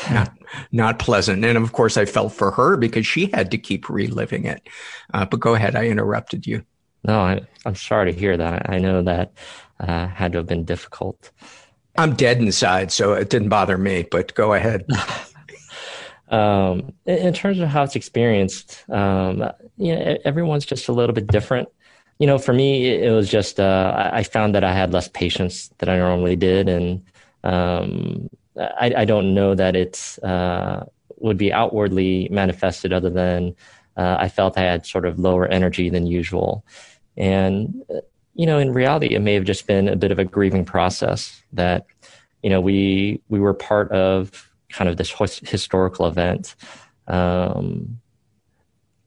not not pleasant. And of course, I felt for her because she had to keep reliving it. Uh, but go ahead, I interrupted you. No, I, am sorry to hear that. I know that uh, had to have been difficult. I'm dead inside, so it didn't bother me. But go ahead. um, in, in, terms of how it's experienced, um, you know, everyone's just a little bit different. You know, for me, it was just uh, I found that I had less patience than I normally did, and um, I, I, don't know that it uh, would be outwardly manifested other than uh, I felt I had sort of lower energy than usual. And, uh, you know, in reality, it may have just been a bit of a grieving process that, you know, we, we were part of kind of this historical event. Um,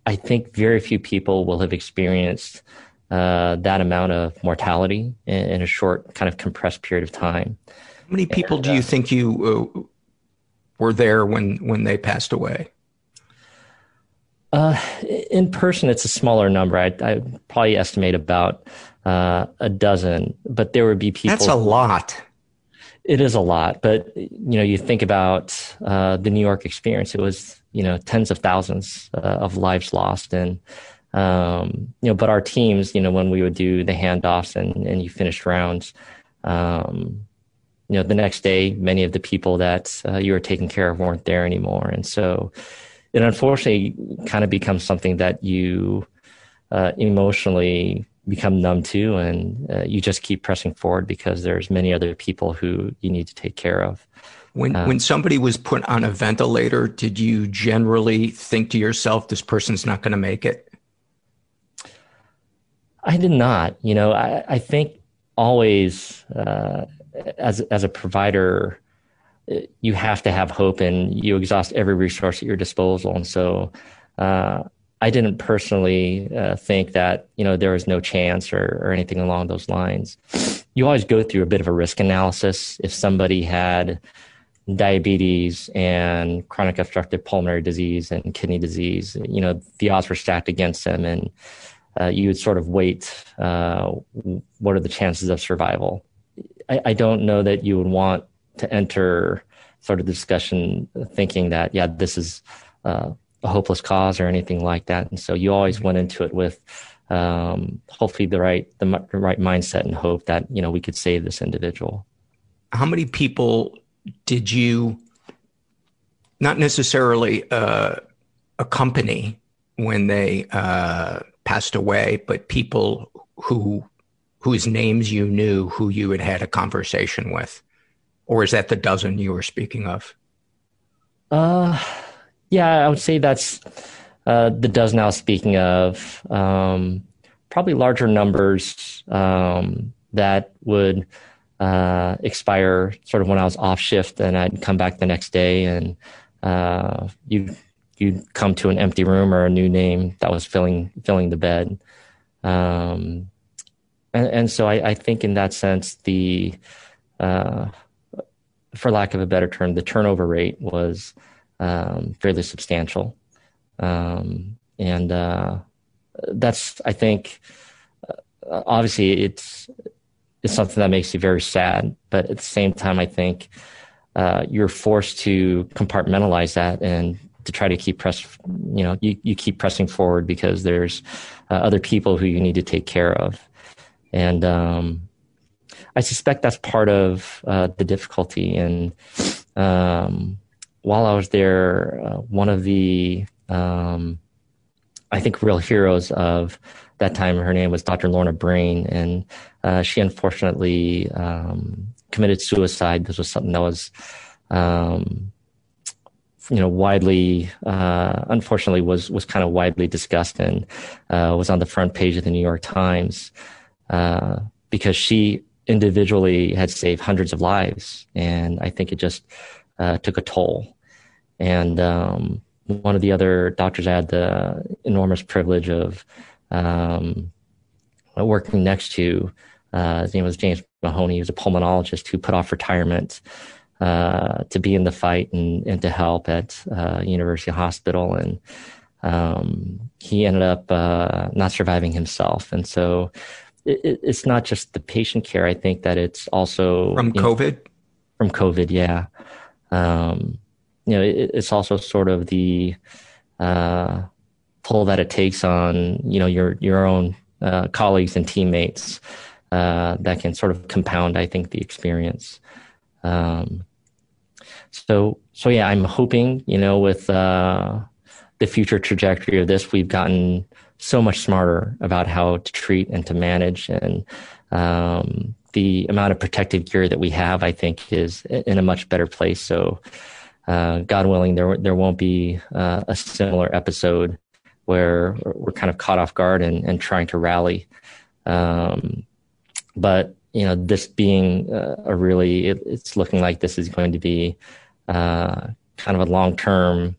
I think very few people will have experienced uh, that amount of mortality in, in, a short, kind of compressed period of time. How many people and, do you uh, think you uh, were there when when they passed away? Uh, in person, it's a smaller number. I, I probably estimate about uh, a dozen, but there would be people. That's a lot. It is a lot, but you know, you think about uh, the New York experience. It was you know tens of thousands uh, of lives lost, and um, you know, but our teams, you know, when we would do the handoffs and and you finished rounds, um, you know, the next day, many of the people that uh, you were taking care of weren't there anymore. And so it unfortunately kind of becomes something that you uh, emotionally become numb to and uh, you just keep pressing forward because there's many other people who you need to take care of. When, uh, when somebody was put on a ventilator, did you generally think to yourself, this person's not going to make it? I did not. You know, I, I think always uh, as as a provider, you have to have hope, and you exhaust every resource at your disposal. And so, uh, I didn't personally uh, think that you know there was no chance or, or anything along those lines. You always go through a bit of a risk analysis. If somebody had diabetes and chronic obstructive pulmonary disease and kidney disease, you know the odds were stacked against them, and uh, you would sort of wait. Uh, what are the chances of survival? I, I don't know that you would want to enter sort of the discussion thinking that yeah this is uh, a hopeless cause or anything like that. And so you always went into it with um, hopefully the right the, right mindset and hope that you know we could save this individual. How many people did you not necessarily uh, accompany when they uh, passed away but people who whose names you knew who you had had a conversation with? Or is that the dozen you were speaking of? Uh, yeah, I would say that's uh, the dozen I was speaking of. Um, probably larger numbers um, that would uh, expire sort of when I was off shift, and I'd come back the next day, and uh, you you'd come to an empty room or a new name that was filling filling the bed. Um, and, and so I, I, think in that sense, the uh, for lack of a better term, the turnover rate was um, fairly substantial, um, and uh, that's I think uh, obviously it's it's something that makes you very sad, but at the same time, I think uh, you're forced to compartmentalize that and to try to keep press you know you, you keep pressing forward because there's uh, other people who you need to take care of and um, I suspect that's part of uh, the difficulty. And um, while I was there, uh, one of the um, I think real heroes of that time, her name was Dr. Lorna Breen, and uh, she unfortunately um, committed suicide. This was something that was um, you know widely uh, unfortunately was was kind of widely discussed and uh, was on the front page of the New York Times uh, because she individually had saved hundreds of lives, and I think it just uh, took a toll. And um, one of the other doctors I had the enormous privilege of um, working next to. Uh, his name was James Mahoney. He was a pulmonologist who put off retirement uh, to be in the fight and, and to help at uh, University Hospital. And um, he ended up uh, not surviving himself. And so it, it's not just the patient care. I think that it's also from COVID. Know, from COVID, yeah. Um, you know, it, it's also sort of the uh, pull that it takes on you know your your own uh, colleagues and teammates uh, that can sort of compound, I think, the experience. Um, so, so yeah, I'm hoping, you know, with uh, the future trajectory of this, we've gotten so much smarter about how to treat and to manage, and um, the amount of protective gear that we have, I think, is in a much better place. So, uh, God willing, there there won't be uh, a similar episode where we're kind of caught off guard and, and trying to rally. Um, but you know, this being uh, a really, it, it's looking like this is going to be uh, kind of a long term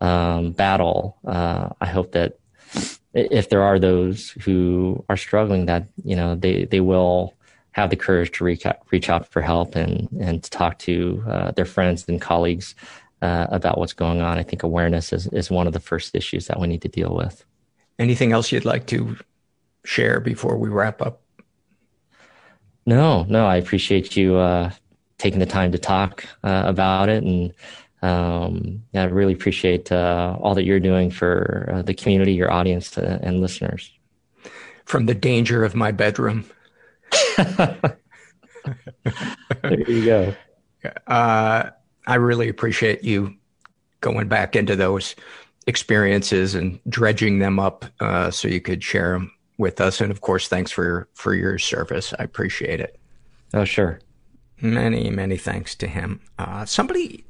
um, battle. Uh, I hope that if there are those who are struggling, that you know they they will have the courage to reach out, reach out for help and and to talk to uh, their friends and colleagues uh, about what's going on. I think awareness is is one of the first issues that we need to deal with. Anything else you'd like to share before we wrap up? No, no, I appreciate you uh, taking the time to talk uh, about it, and um, yeah, I really appreciate uh, all that you're doing for uh, the community, your audience, uh, and listeners. From the danger of my bedroom. there you go. Uh, I really appreciate you going back into those experiences and dredging them up so you could share them with us. And of course, thanks for your, for your service. I appreciate it. Oh, sure. Many, many thanks to him. Uh, somebody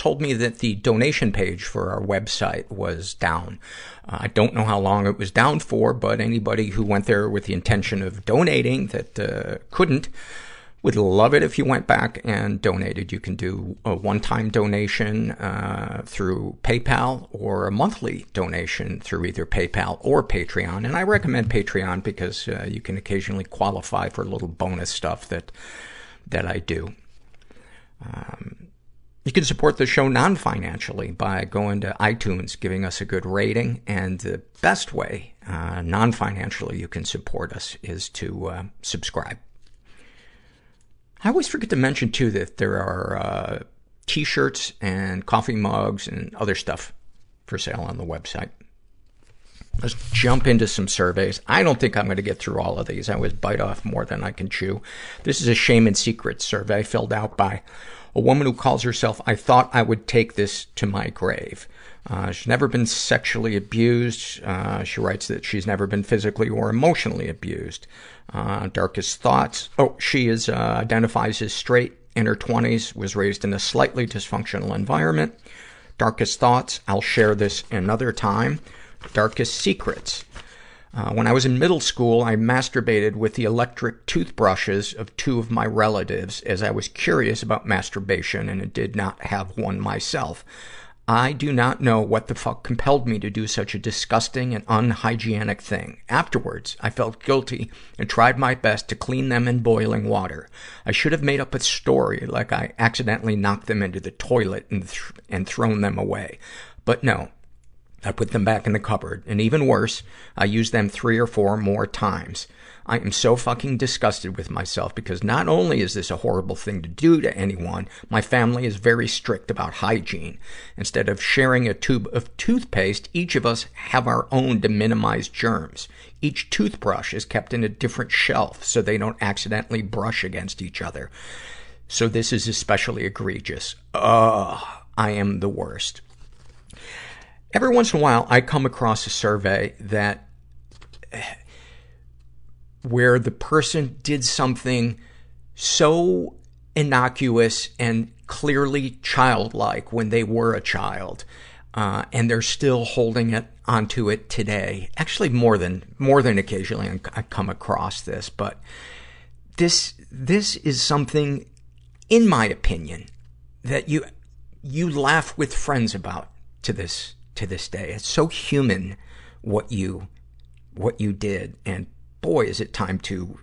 told me that the donation page for our website was down. Uh, I don't know how long it was down for, but anybody who went there with the intention of donating that uh, couldn't, would love it if you went back and donated. You can do a one-time donation uh, through PayPal or a monthly donation through either PayPal or Patreon. And I recommend Patreon because uh, you can occasionally qualify for a little bonus stuff that that I do. Um, you can support the show non-financially by going to iTunes, giving us a good rating, and the best way, uh, non-financially, you can support us is to uh, subscribe. I always forget to mention too that there are uh, t-shirts and coffee mugs and other stuff for sale on the website. Let's jump into some surveys. I don't think I'm going to get through all of these. I always bite off more than I can chew. This is a shame and secrets survey filled out by a woman who calls herself, I thought I would take this to my grave. Uh, she's never been sexually abused. Uh, she writes that she's never been physically or emotionally abused. Uh, darkest thoughts. Oh, she is, uh, identifies as straight, in her 20s, was raised in a slightly dysfunctional environment. Darkest thoughts. I'll share this another time. Darkest secrets. Uh, when I was in middle school, I masturbated with the electric toothbrushes of two of my relatives as I was curious about masturbation and did not have one myself. I do not know what the fuck compelled me to do such a disgusting and unhygienic thing. Afterwards, I felt guilty and tried my best to clean them in boiling water. I should have made up a story like I accidentally knocked them into the toilet and, th- and thrown them away. But no, I put them back in the cupboard. And even worse, I used them three or four more times. I am so fucking disgusted with myself because not only is this a horrible thing to do to anyone, my family is very strict about hygiene. Instead of sharing a tube of toothpaste, each of us have our own to minimize germs. Each toothbrush is kept in a different shelf so they don't accidentally brush against each other. So this is especially egregious. Ugh, I am the worst. Every once in a while, I come across a survey that where the person did something so innocuous and clearly childlike when they were a child, uh, and they're still holding it onto it today. Actually, more than more than occasionally, I come across this, but this this is something, in my opinion, that you you laugh with friends about to this, to this day. It's so human what you, what you did. And boy, is it time to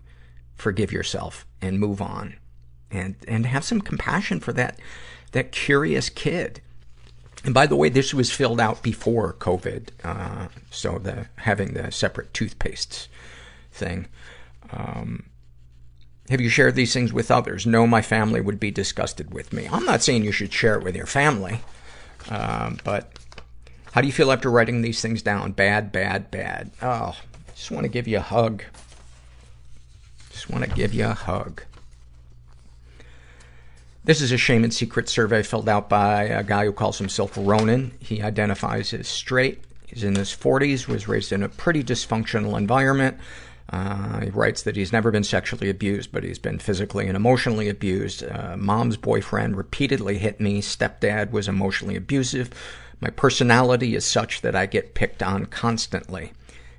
forgive yourself and move on and, and have some compassion for that, that curious kid. And by the way, this was filled out before COVID. Uh, so the, having the separate toothpastes thing. Um, have you shared these things with others? No, my family would be disgusted with me. I'm not saying you should share it with your family. Um, but how do you feel after writing these things down? Bad, bad, bad. Oh, just want to give you a hug. Just want to give you a hug. This is a shame and secret survey filled out by a guy who calls himself Ronan. He identifies as straight. He's in his 40s, was raised in a pretty dysfunctional environment. Uh, he writes that he's never been sexually abused, but he's been physically and emotionally abused. Uh, mom's boyfriend repeatedly hit me. Stepdad was emotionally abusive. My personality is such that I get picked on constantly.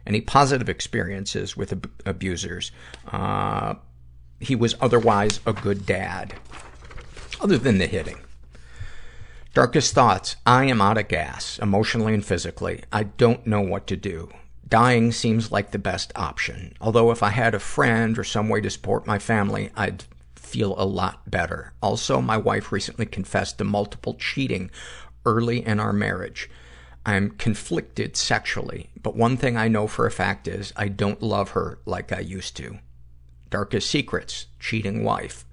Any positive experiences with ab- abusers? Uh, he was otherwise a good dad. Other than the hitting. Darkest thoughts. I am out of gas, emotionally and physically. I don't know what to do. Dying seems like the best option. Although if I had a friend or some way to support my family, I'd feel a lot better. Also, my wife recently confessed to multiple cheating early in our marriage. I'm conflicted sexually, but one thing I know for a fact is I don't love her like I used to. Darkest secrets, cheating wife.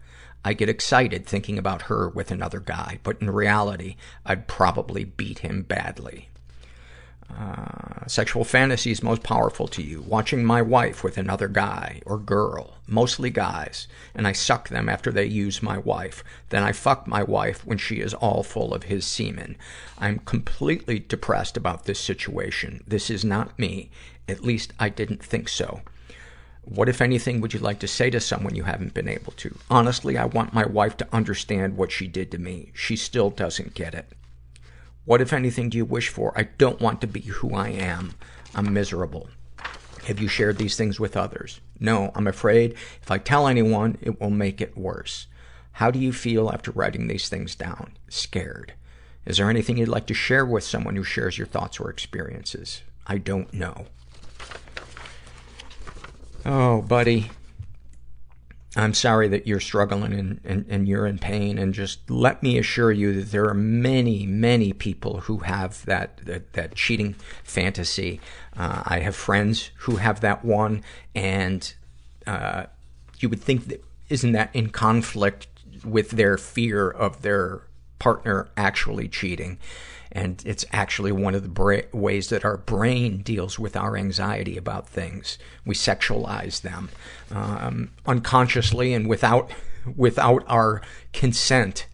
I get excited thinking about her with another guy, but in reality, I'd probably beat him badly. Uh, sexual fantasies most powerful to you. Watching my wife with another guy or girl, mostly guys, and I suck them after they use my wife. Then I fuck my wife when she is all full of his semen. I'm completely depressed about this situation. This is not me. At least I didn't think so. What, if anything, would you like to say to someone you haven't been able to? Honestly, I want my wife to understand what she did to me. She still doesn't get it. What, if anything, do you wish for? I don't want to be who I am. I'm miserable. Have you shared these things with others? No, I'm afraid if I tell anyone, it will make it worse. How do you feel after writing these things down? Scared. Is there anything you'd like to share with someone who shares your thoughts or experiences? I don't know. Oh, buddy. I'm sorry that you're struggling and, and, and you're in pain. And just let me assure you that there are many, many people who have that, that, that cheating fantasy. Uh, I have friends who have that one. And, uh, you would think that, isn't that in conflict with their fear of their partner actually cheating? And it's actually one of the bra- ways that our brain deals with our anxiety about things. We sexualize them um, unconsciously and without without our consent.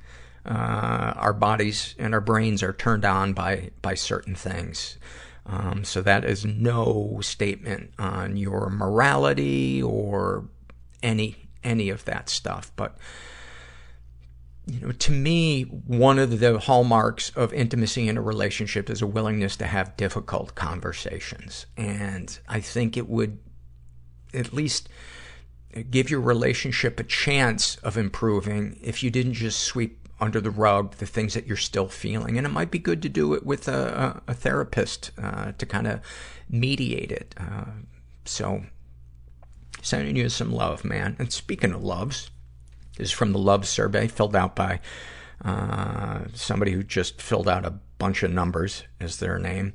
Uh, our bodies and our brains are turned on by by certain things. Um, so that is no statement on your morality or any any of that stuff, but you know, to me, one of the hallmarks of intimacy in a relationship is a willingness to have difficult conversations. And I think it would at least give your relationship a chance of improving if you didn't just sweep under the rug the things that you're still feeling. And it might be good to do it with a, a, therapist uh, to kind of mediate it. Uh, so, sending you some love, man. And speaking of loves, this is from the love survey filled out by uh, somebody who just filled out a bunch of numbers as their name.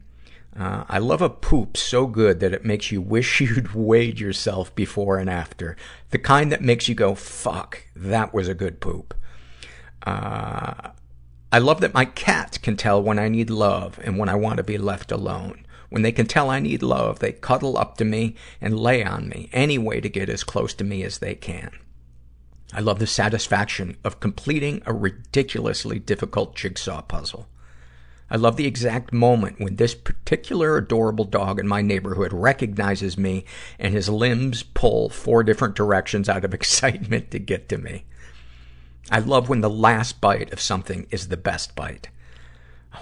Uh, I love a poop so good that it makes you wish you'd weighed yourself before and after. The kind that makes you go, fuck, that was a good poop. Uh, I love that my cats can tell when I need love and when I want to be left alone. When they can tell I need love, they cuddle up to me and lay on me any way to get as close to me as they can. I love the satisfaction of completing a ridiculously difficult jigsaw puzzle. I love the exact moment when this particular adorable dog in my neighborhood recognizes me and his limbs pull four different directions out of excitement to get to me. I love when the last bite of something is the best bite.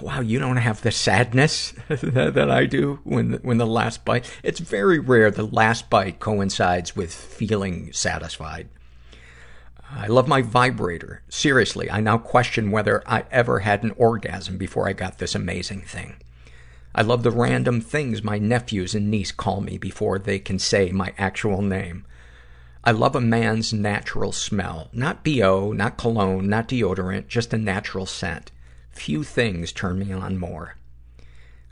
Wow, you don't have the sadness that I do when, when the last bite. It's very rare the last bite coincides with feeling satisfied. I love my vibrator. Seriously, I now question whether I ever had an orgasm before I got this amazing thing. I love the random things my nephews and niece call me before they can say my actual name. I love a man's natural smell. Not BO, not cologne, not deodorant, just a natural scent. Few things turn me on more.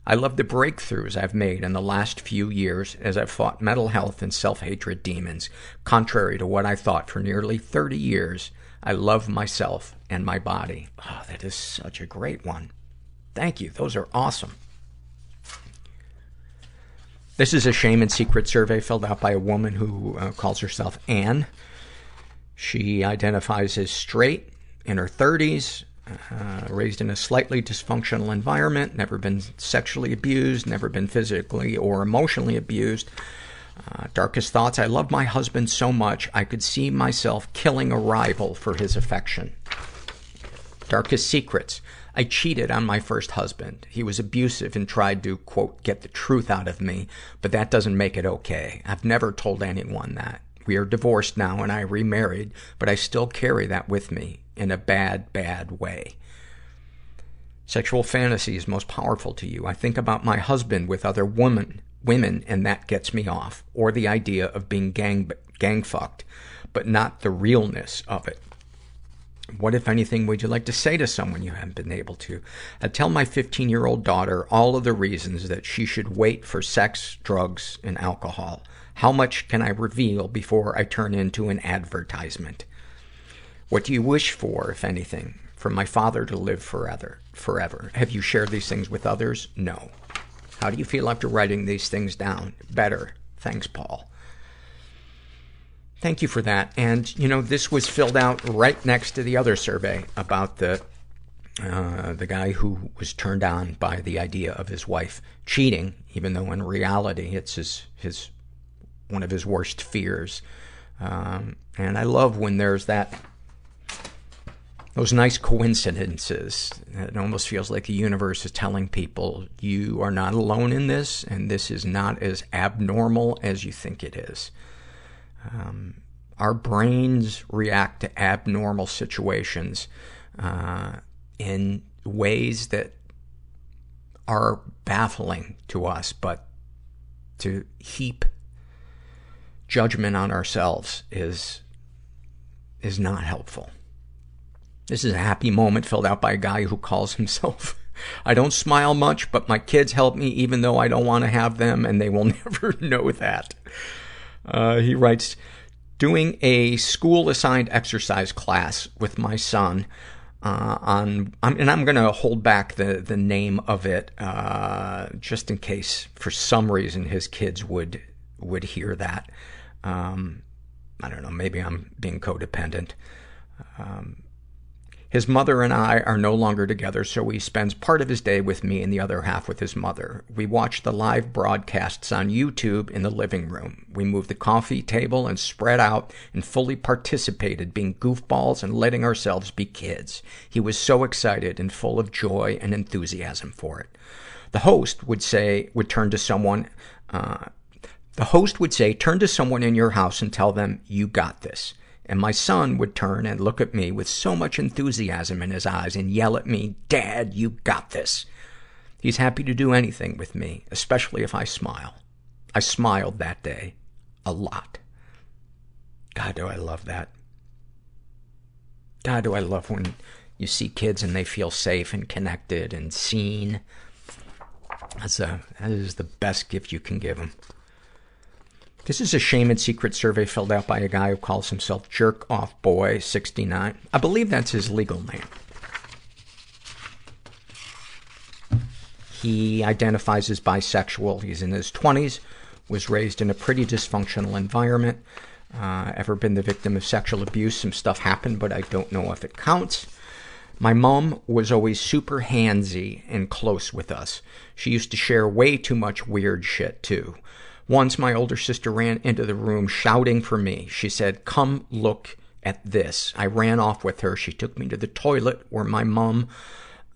I love the breakthroughs I've made in the last few years as I've fought mental health and self-hatred demons. Contrary to what I thought for nearly 30 years, I love myself and my body. Oh, that is such a great one. Thank you. Those are awesome. This is a shame and secret survey filled out by a woman who uh, calls herself Anne. She identifies as straight, in her 30s, uh, raised in a slightly dysfunctional environment, never been sexually abused, never been physically or emotionally abused. Uh, darkest thoughts. I love my husband so much, I could see myself killing a rival for his affection. Darkest secrets. I cheated on my first husband. He was abusive and tried to, quote, get the truth out of me, but that doesn't make it okay. I've never told anyone that. We are divorced now and I remarried, but I still carry that with me in a bad, bad way. Sexual fantasy is most powerful to you. I think about my husband with other women, women, and that gets me off. Or the idea of being gang, gang fucked, but not the realness of it. What, if anything, would you like to say to someone you haven't been able to? I tell my 15 year old daughter all of the reasons that she should wait for sex, drugs, and alcohol. How much can I reveal before I turn into an advertisement? What do you wish for, if anything? For my father to live forever. Forever. Have you shared these things with others? No. How do you feel after writing these things down? Better. Thanks, Paul. Thank you for that. And, you know, this was filled out right next to the other survey about the, uh, the guy who was turned on by the idea of his wife cheating, even though in reality it's his, his, one of his worst fears. Um, and I love when there's that, those nice coincidences. It almost feels like the universe is telling people, you are not alone in this, and this is not as abnormal as you think it is. Um, our brains react to abnormal situations uh, in ways that are baffling to us, but to heap judgment on ourselves is is not helpful. This is a happy moment filled out by a guy who calls himself I don't smile much, but my kids help me even though I don't want to have them, and they will never know that. Uh, he writes, doing a school assigned exercise class with my son, uh, on, I'm, and I'm gonna hold back the, the name of it, uh, just in case for some reason his kids would, would hear that. Um, I don't know, maybe I'm being codependent. Um, his mother and I are no longer together, so he spends part of his day with me and the other half with his mother. We watch the live broadcasts on YouTube in the living room. We move the coffee table and spread out and fully participated, being goofballs and letting ourselves be kids. He was so excited and full of joy and enthusiasm for it. The host would say, would turn to someone, uh, the host would say, turn to someone in your house and tell them, you got this. And my son would turn and look at me with so much enthusiasm in his eyes and yell at me, Dad, you got this. He's happy to do anything with me, especially if I smile. I smiled that day. A lot. God, do I love that. God, do I love when you see kids and they feel safe and connected and seen. That's a, that is the best gift you can give them. This is a shame and secret survey filled out by a guy who calls himself Jerk Off Boy 69. I believe that's his legal name. He identifies as bisexual. He's in his 20s, was raised in a pretty dysfunctional environment. Uh, ever been the victim of sexual abuse? Some stuff happened, but I don't know if it counts. My mom was always super handsy and close with us. She used to share way too much weird shit, too. Once my older sister ran into the room shouting for me. She said, come look at this. I ran off with her. She took me to the toilet where my mom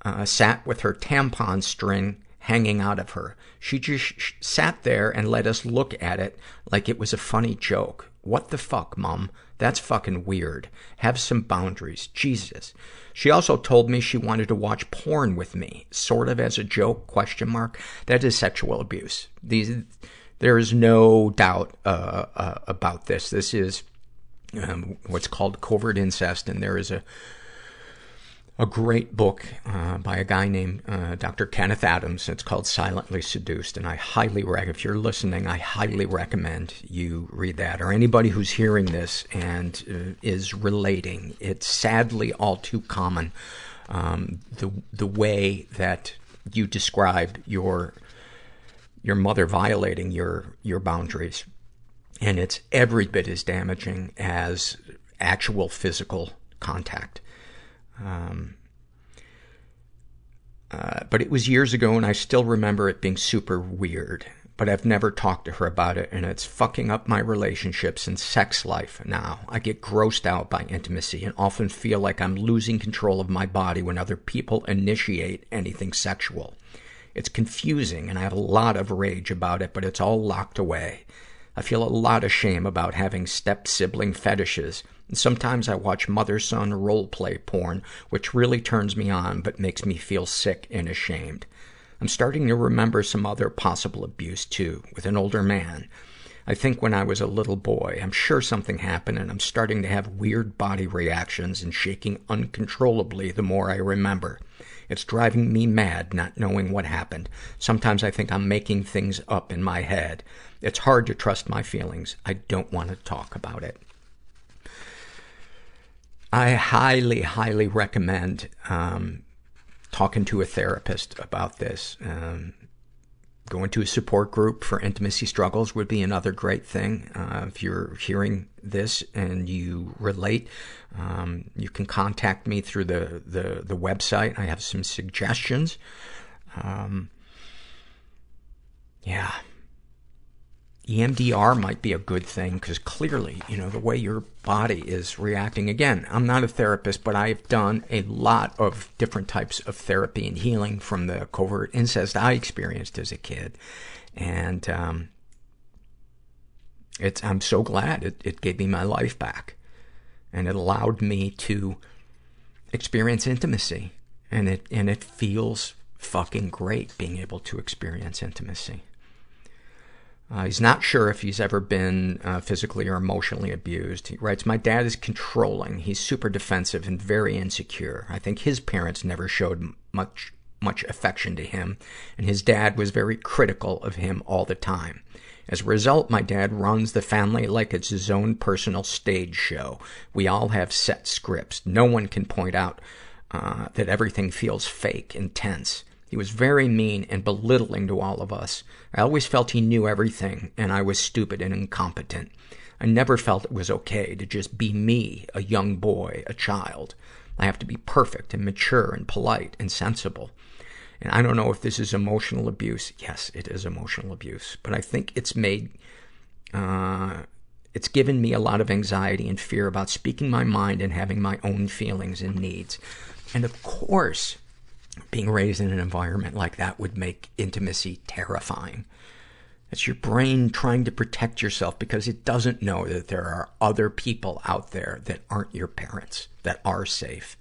uh, sat with her tampon string hanging out of her. She just sh- sat there and let us look at it like it was a funny joke. What the fuck, mom? That's fucking weird. Have some boundaries. Jesus. She also told me she wanted to watch porn with me, sort of as a joke, question mark. That is sexual abuse. These, there is no doubt, uh, uh, about this. This is, um, what's called covert incest, and there is a, a great book uh, by a guy named uh, Dr. Kenneth Adams. It's called Silently Seduced, and I highly recommend. If you're listening, I highly recommend you read that. Or anybody who's hearing this and uh, is relating, it's sadly all too common. Um, the the way that you describe your your mother violating your your boundaries, and it's every bit as damaging as actual physical contact. Um, uh, but it was years ago and I still remember it being super weird. But I've never talked to her about it and it's fucking up my relationships and sex life now. I get grossed out by intimacy and often feel like I'm losing control of my body when other people initiate anything sexual. It's confusing and I have a lot of rage about it, but it's all locked away. I feel a lot of shame about having step sibling fetishes and sometimes I watch mother-son role-play porn, which really turns me on, but makes me feel sick and ashamed. I'm starting to remember some other possible abuse, too, with an older man. I think when I was a little boy, I'm sure something happened and I'm starting to have weird body reactions and shaking uncontrollably the more I remember. It's driving me mad not knowing what happened. Sometimes I think I'm making things up in my head. It's hard to trust my feelings. I don't want to talk about it. I highly, highly recommend um, talking to a therapist about this. Um, going to a support group for intimacy struggles would be another great thing. Uh, if you're hearing this and you relate, um, you can contact me through the, the, the website. I have some suggestions. Um, yeah. EMDR might be a good thing because clearly, you know, the way your body is reacting. Again, I'm not a therapist, but I've done a lot of different types of therapy and healing from the covert incest I experienced as a kid. And, um, it's, I'm so glad it, it gave me my life back. And it allowed me to experience intimacy. And it, and it feels fucking great being able to experience intimacy. Uh, he's not sure if he's ever been uh, physically or emotionally abused. He writes, My dad is controlling. He's super defensive and very insecure. I think his parents never showed much, much affection to him, and his dad was very critical of him all the time. As a result, my dad runs the family like it's his own personal stage show. We all have set scripts. No one can point out uh, that everything feels fake and tense. He was very mean and belittling to all of us. I always felt he knew everything, and I was stupid and incompetent. I never felt it was okay to just be me, a young boy, a child. I have to be perfect and mature and polite and sensible. And I don't know if this is emotional abuse. Yes, it is emotional abuse. But I think it's made, uh, it's given me a lot of anxiety and fear about speaking my mind and having my own feelings and needs. And of course, being raised in an environment like that would make intimacy terrifying. It's your brain trying to protect yourself because it doesn't know that there are other people out there that aren't your parents, that are safe.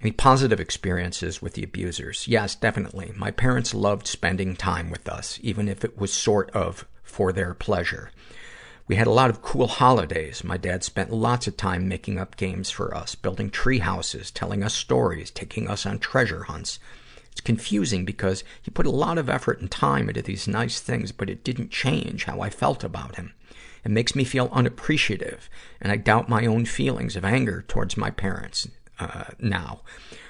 Any positive experiences with the abusers? Yes, definitely. My parents loved spending time with us, even if it was sort of for their pleasure. We had a lot of cool holidays. My dad spent lots of time making up games for us, building tree houses, telling us stories, taking us on treasure hunts. It's confusing because he put a lot of effort and time into these nice things, but it didn't change how I felt about him. It makes me feel unappreciative, and I doubt my own feelings of anger towards my parents uh, now.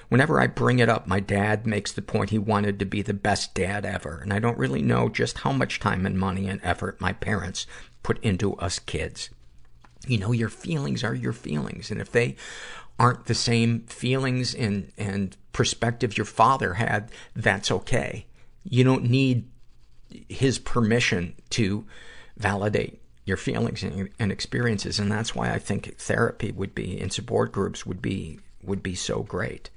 Whenever I bring it up, my dad makes the point he wanted to be the best dad ever, and I don't really know just how much time and money and effort my parents put into us kids. You know, your feelings are your feelings, and if they aren't the same feelings and, and perspective your father had, that's okay. You don't need his permission to validate your feelings and, and experiences, and that's why I think therapy would be, and support groups would be, would be so great.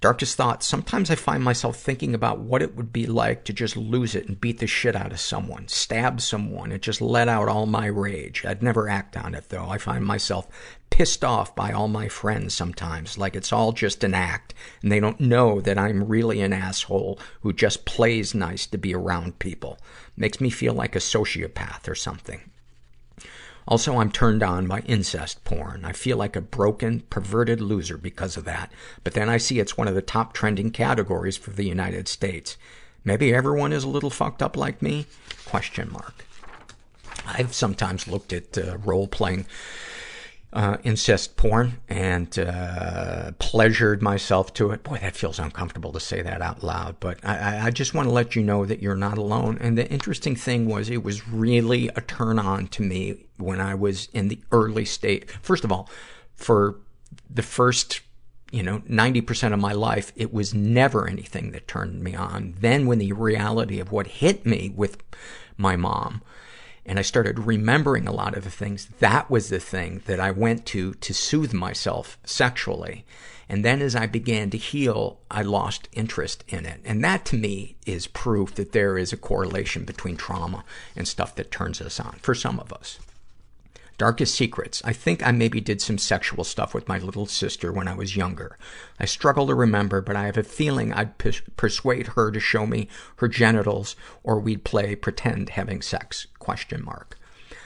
Darkest thoughts. Sometimes I find myself thinking about what it would be like to just lose it and beat the shit out of someone, stab someone, and just let out all my rage. I'd never act on it though. I find myself pissed off by all my friends sometimes, like it's all just an act, and they don't know that I'm really an asshole who just plays nice to be around people. Makes me feel like a sociopath or something. Also, I'm turned on by incest porn. I feel like a broken, perverted loser because of that. But then I see it's one of the top trending categories for the United States. Maybe everyone is a little fucked up like me? Question mark. I've sometimes looked at uh, role-playing uh, incest porn and uh, pleasured myself to it. Boy, that feels uncomfortable to say that out loud, but I, I just want to let you know that you're not alone. And the interesting thing was, it was really a turn on to me when I was in the early state. First of all, for the first you know, 90% of my life, it was never anything that turned me on. Then when the reality of what hit me with my mom, and I started remembering a lot of the things, that was the thing that I went to to soothe myself sexually. And then as I began to heal, I lost interest in it. And that to me is proof that there is a correlation between trauma and stuff that turns us on, for some of us. Darkest secrets. I think I maybe did some sexual stuff with my little sister when I was younger. I struggle to remember, but I have a feeling I'd persuade her to show me her genitals or we'd play pretend having sex. Question mark.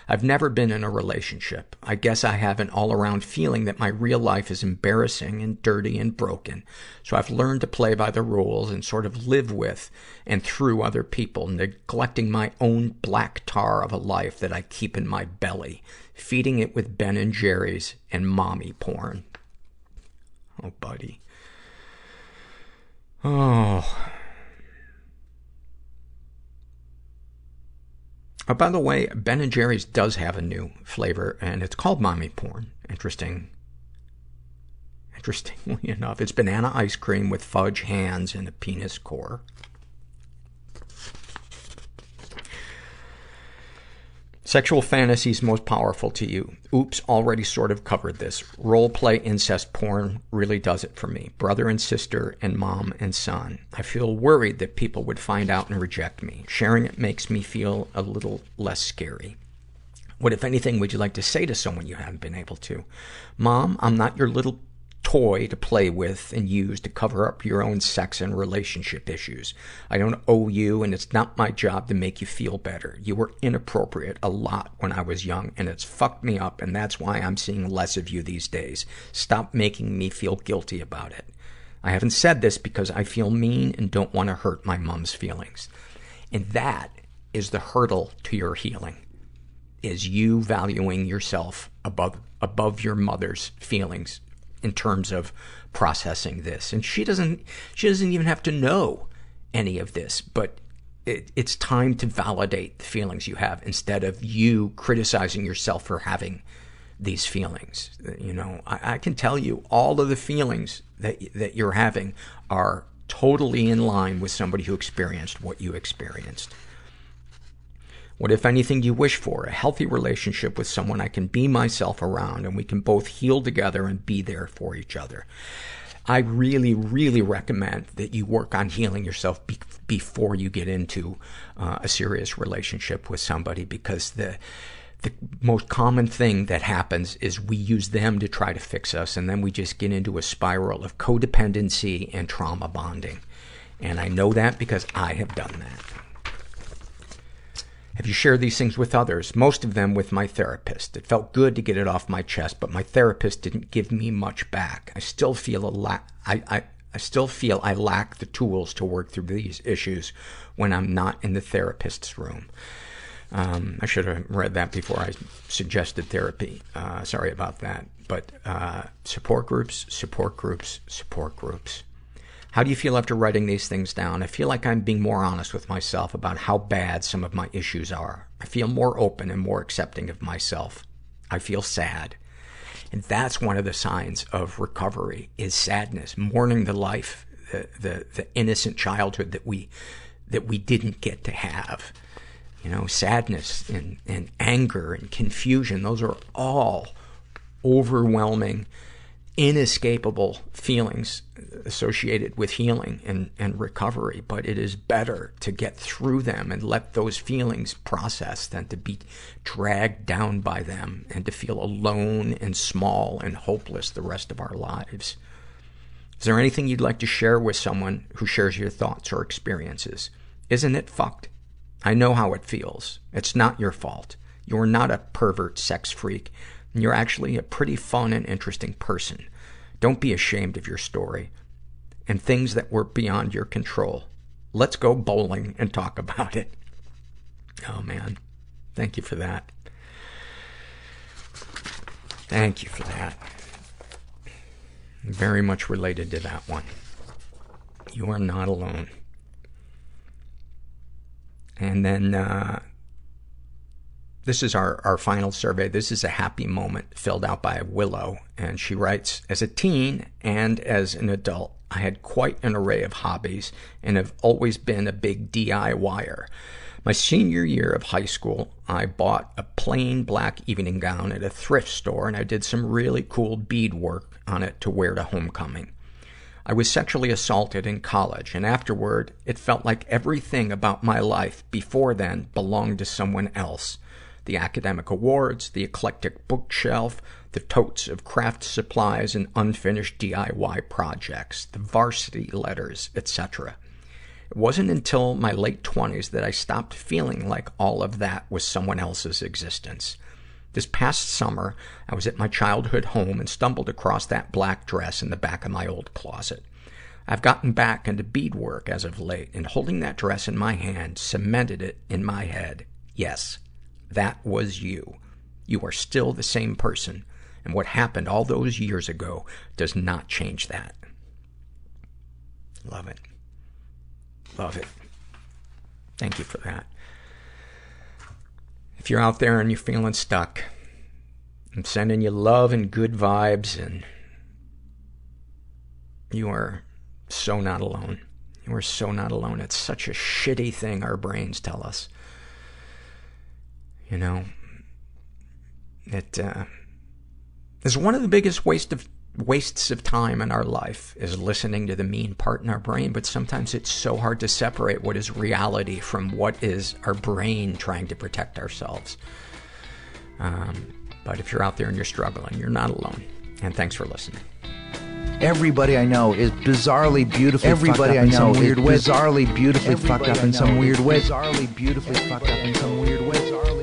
I've never been in a relationship. I guess I have an all-around feeling that my real life is embarrassing and dirty and broken. So I've learned to play by the rules and sort of live with and through other people, neglecting my own black tar of a life that I keep in my belly, feeding it with Ben and Jerry's and mommy porn. Oh, buddy. Oh. Oh, by the way, Ben and Jerry's does have a new flavor, and it's called mommy porn. Interesting. Interestingly enough, it's banana ice cream with fudge hands and a penis core. Sexual fantasies most powerful to you. Oops, already sort of covered this. Role play incest porn really does it for me. Brother and sister and mom and son. I feel worried that people would find out and reject me. Sharing it makes me feel a little less scary. What, if anything, would you like to say to someone you haven't been able to? Mom, I'm not your little toy to play with and use to cover up your own sex and relationship issues. I don't owe you, and it's not my job to make you feel better. You were inappropriate a lot when I was young, and it's fucked me up, and that's why I'm seeing less of you these days. Stop making me feel guilty about it. I haven't said this because I feel mean and don't want to hurt my mom's feelings. And that is the hurdle to your healing is you valuing yourself above above your mother's feelings in terms of processing this. And she doesn't, she doesn't even have to know any of this, but it, it's time to validate the feelings you have instead of you criticizing yourself for having these feelings. You know, I, I can tell you all of the feelings that, that you're having are totally in line with somebody who experienced what you experienced. What, if anything, you wish for? A healthy relationship with someone I can be myself around and we can both heal together and be there for each other. I really, really recommend that you work on healing yourself be- before you get into uh, a serious relationship with somebody because the, the most common thing that happens is we use them to try to fix us and then we just get into a spiral of codependency and trauma bonding. And I know that because I have done that. Have you shared these things with others? Most of them with my therapist. It felt good to get it off my chest, but my therapist didn't give me much back. I still feel a la- I, I, I still feel I lack the tools to work through these issues when I'm not in the therapist's room. Um, I should have read that before I suggested therapy. Uh, sorry about that. But uh, support groups, support groups, support groups. How do you feel after writing these things down? I feel like I'm being more honest with myself about how bad some of my issues are. I feel more open and more accepting of myself. I feel sad. And that's one of the signs of recovery is sadness, mourning the life, the, the, the innocent childhood that we, that we didn't get to have. You know, sadness and, and anger and confusion, those are all overwhelming inescapable feelings associated with healing and, and recovery, but it is better to get through them and let those feelings process than to be dragged down by them and to feel alone and small and hopeless the rest of our lives. Is there anything you'd like to share with someone who shares your thoughts or experiences? Isn't it fucked? I know how it feels. It's not your fault. You're not a pervert sex freak. You're actually a pretty fun and interesting person. Don't be ashamed of your story and things that were beyond your control. Let's go bowling and talk about it. Oh man. Thank you for that. Thank you for that. Very much related to that one. You are not alone. And then, uh, this is our, our final survey. This is a happy moment filled out by Willow. And she writes, as a teen and as an adult, I had quite an array of hobbies and have always been a big DIYer. My senior year of high school, I bought a plain black evening gown at a thrift store and I did some really cool bead work on it to wear to homecoming. I was sexually assaulted in college and afterward, it felt like everything about my life before then belonged to someone else. The academic awards, the eclectic bookshelf, the totes of craft supplies and unfinished DIY projects, the varsity letters, etc. It wasn't until my late 20s that I stopped feeling like all of that was someone else's existence. This past summer, I was at my childhood home and stumbled across that black dress in the back of my old closet. I've gotten back into beadwork as of late, and holding that dress in my hand cemented it in my head. Yes, that was you. You are still the same person, and what happened all those years ago does not change that. Love it. Love it. Thank you for that. If you're out there and you're feeling stuck, I'm sending you love and good vibes, and you are so not alone. You are so not alone. It's such a shitty thing our brains tell us. You know, it uh, is one of the biggest waste of wastes of time in our life is listening to the mean part in our brain, but sometimes it's so hard to separate what is reality from what is our brain trying to protect ourselves. Um, but if you're out there and you're struggling, you're not alone. And thanks for listening. Everybody I know is bizarrely beautifully Everybody I know weird is bizarrely beautifully Everybody fucked up in some weird way. Bizarrely beautifully fucked up in some weird way.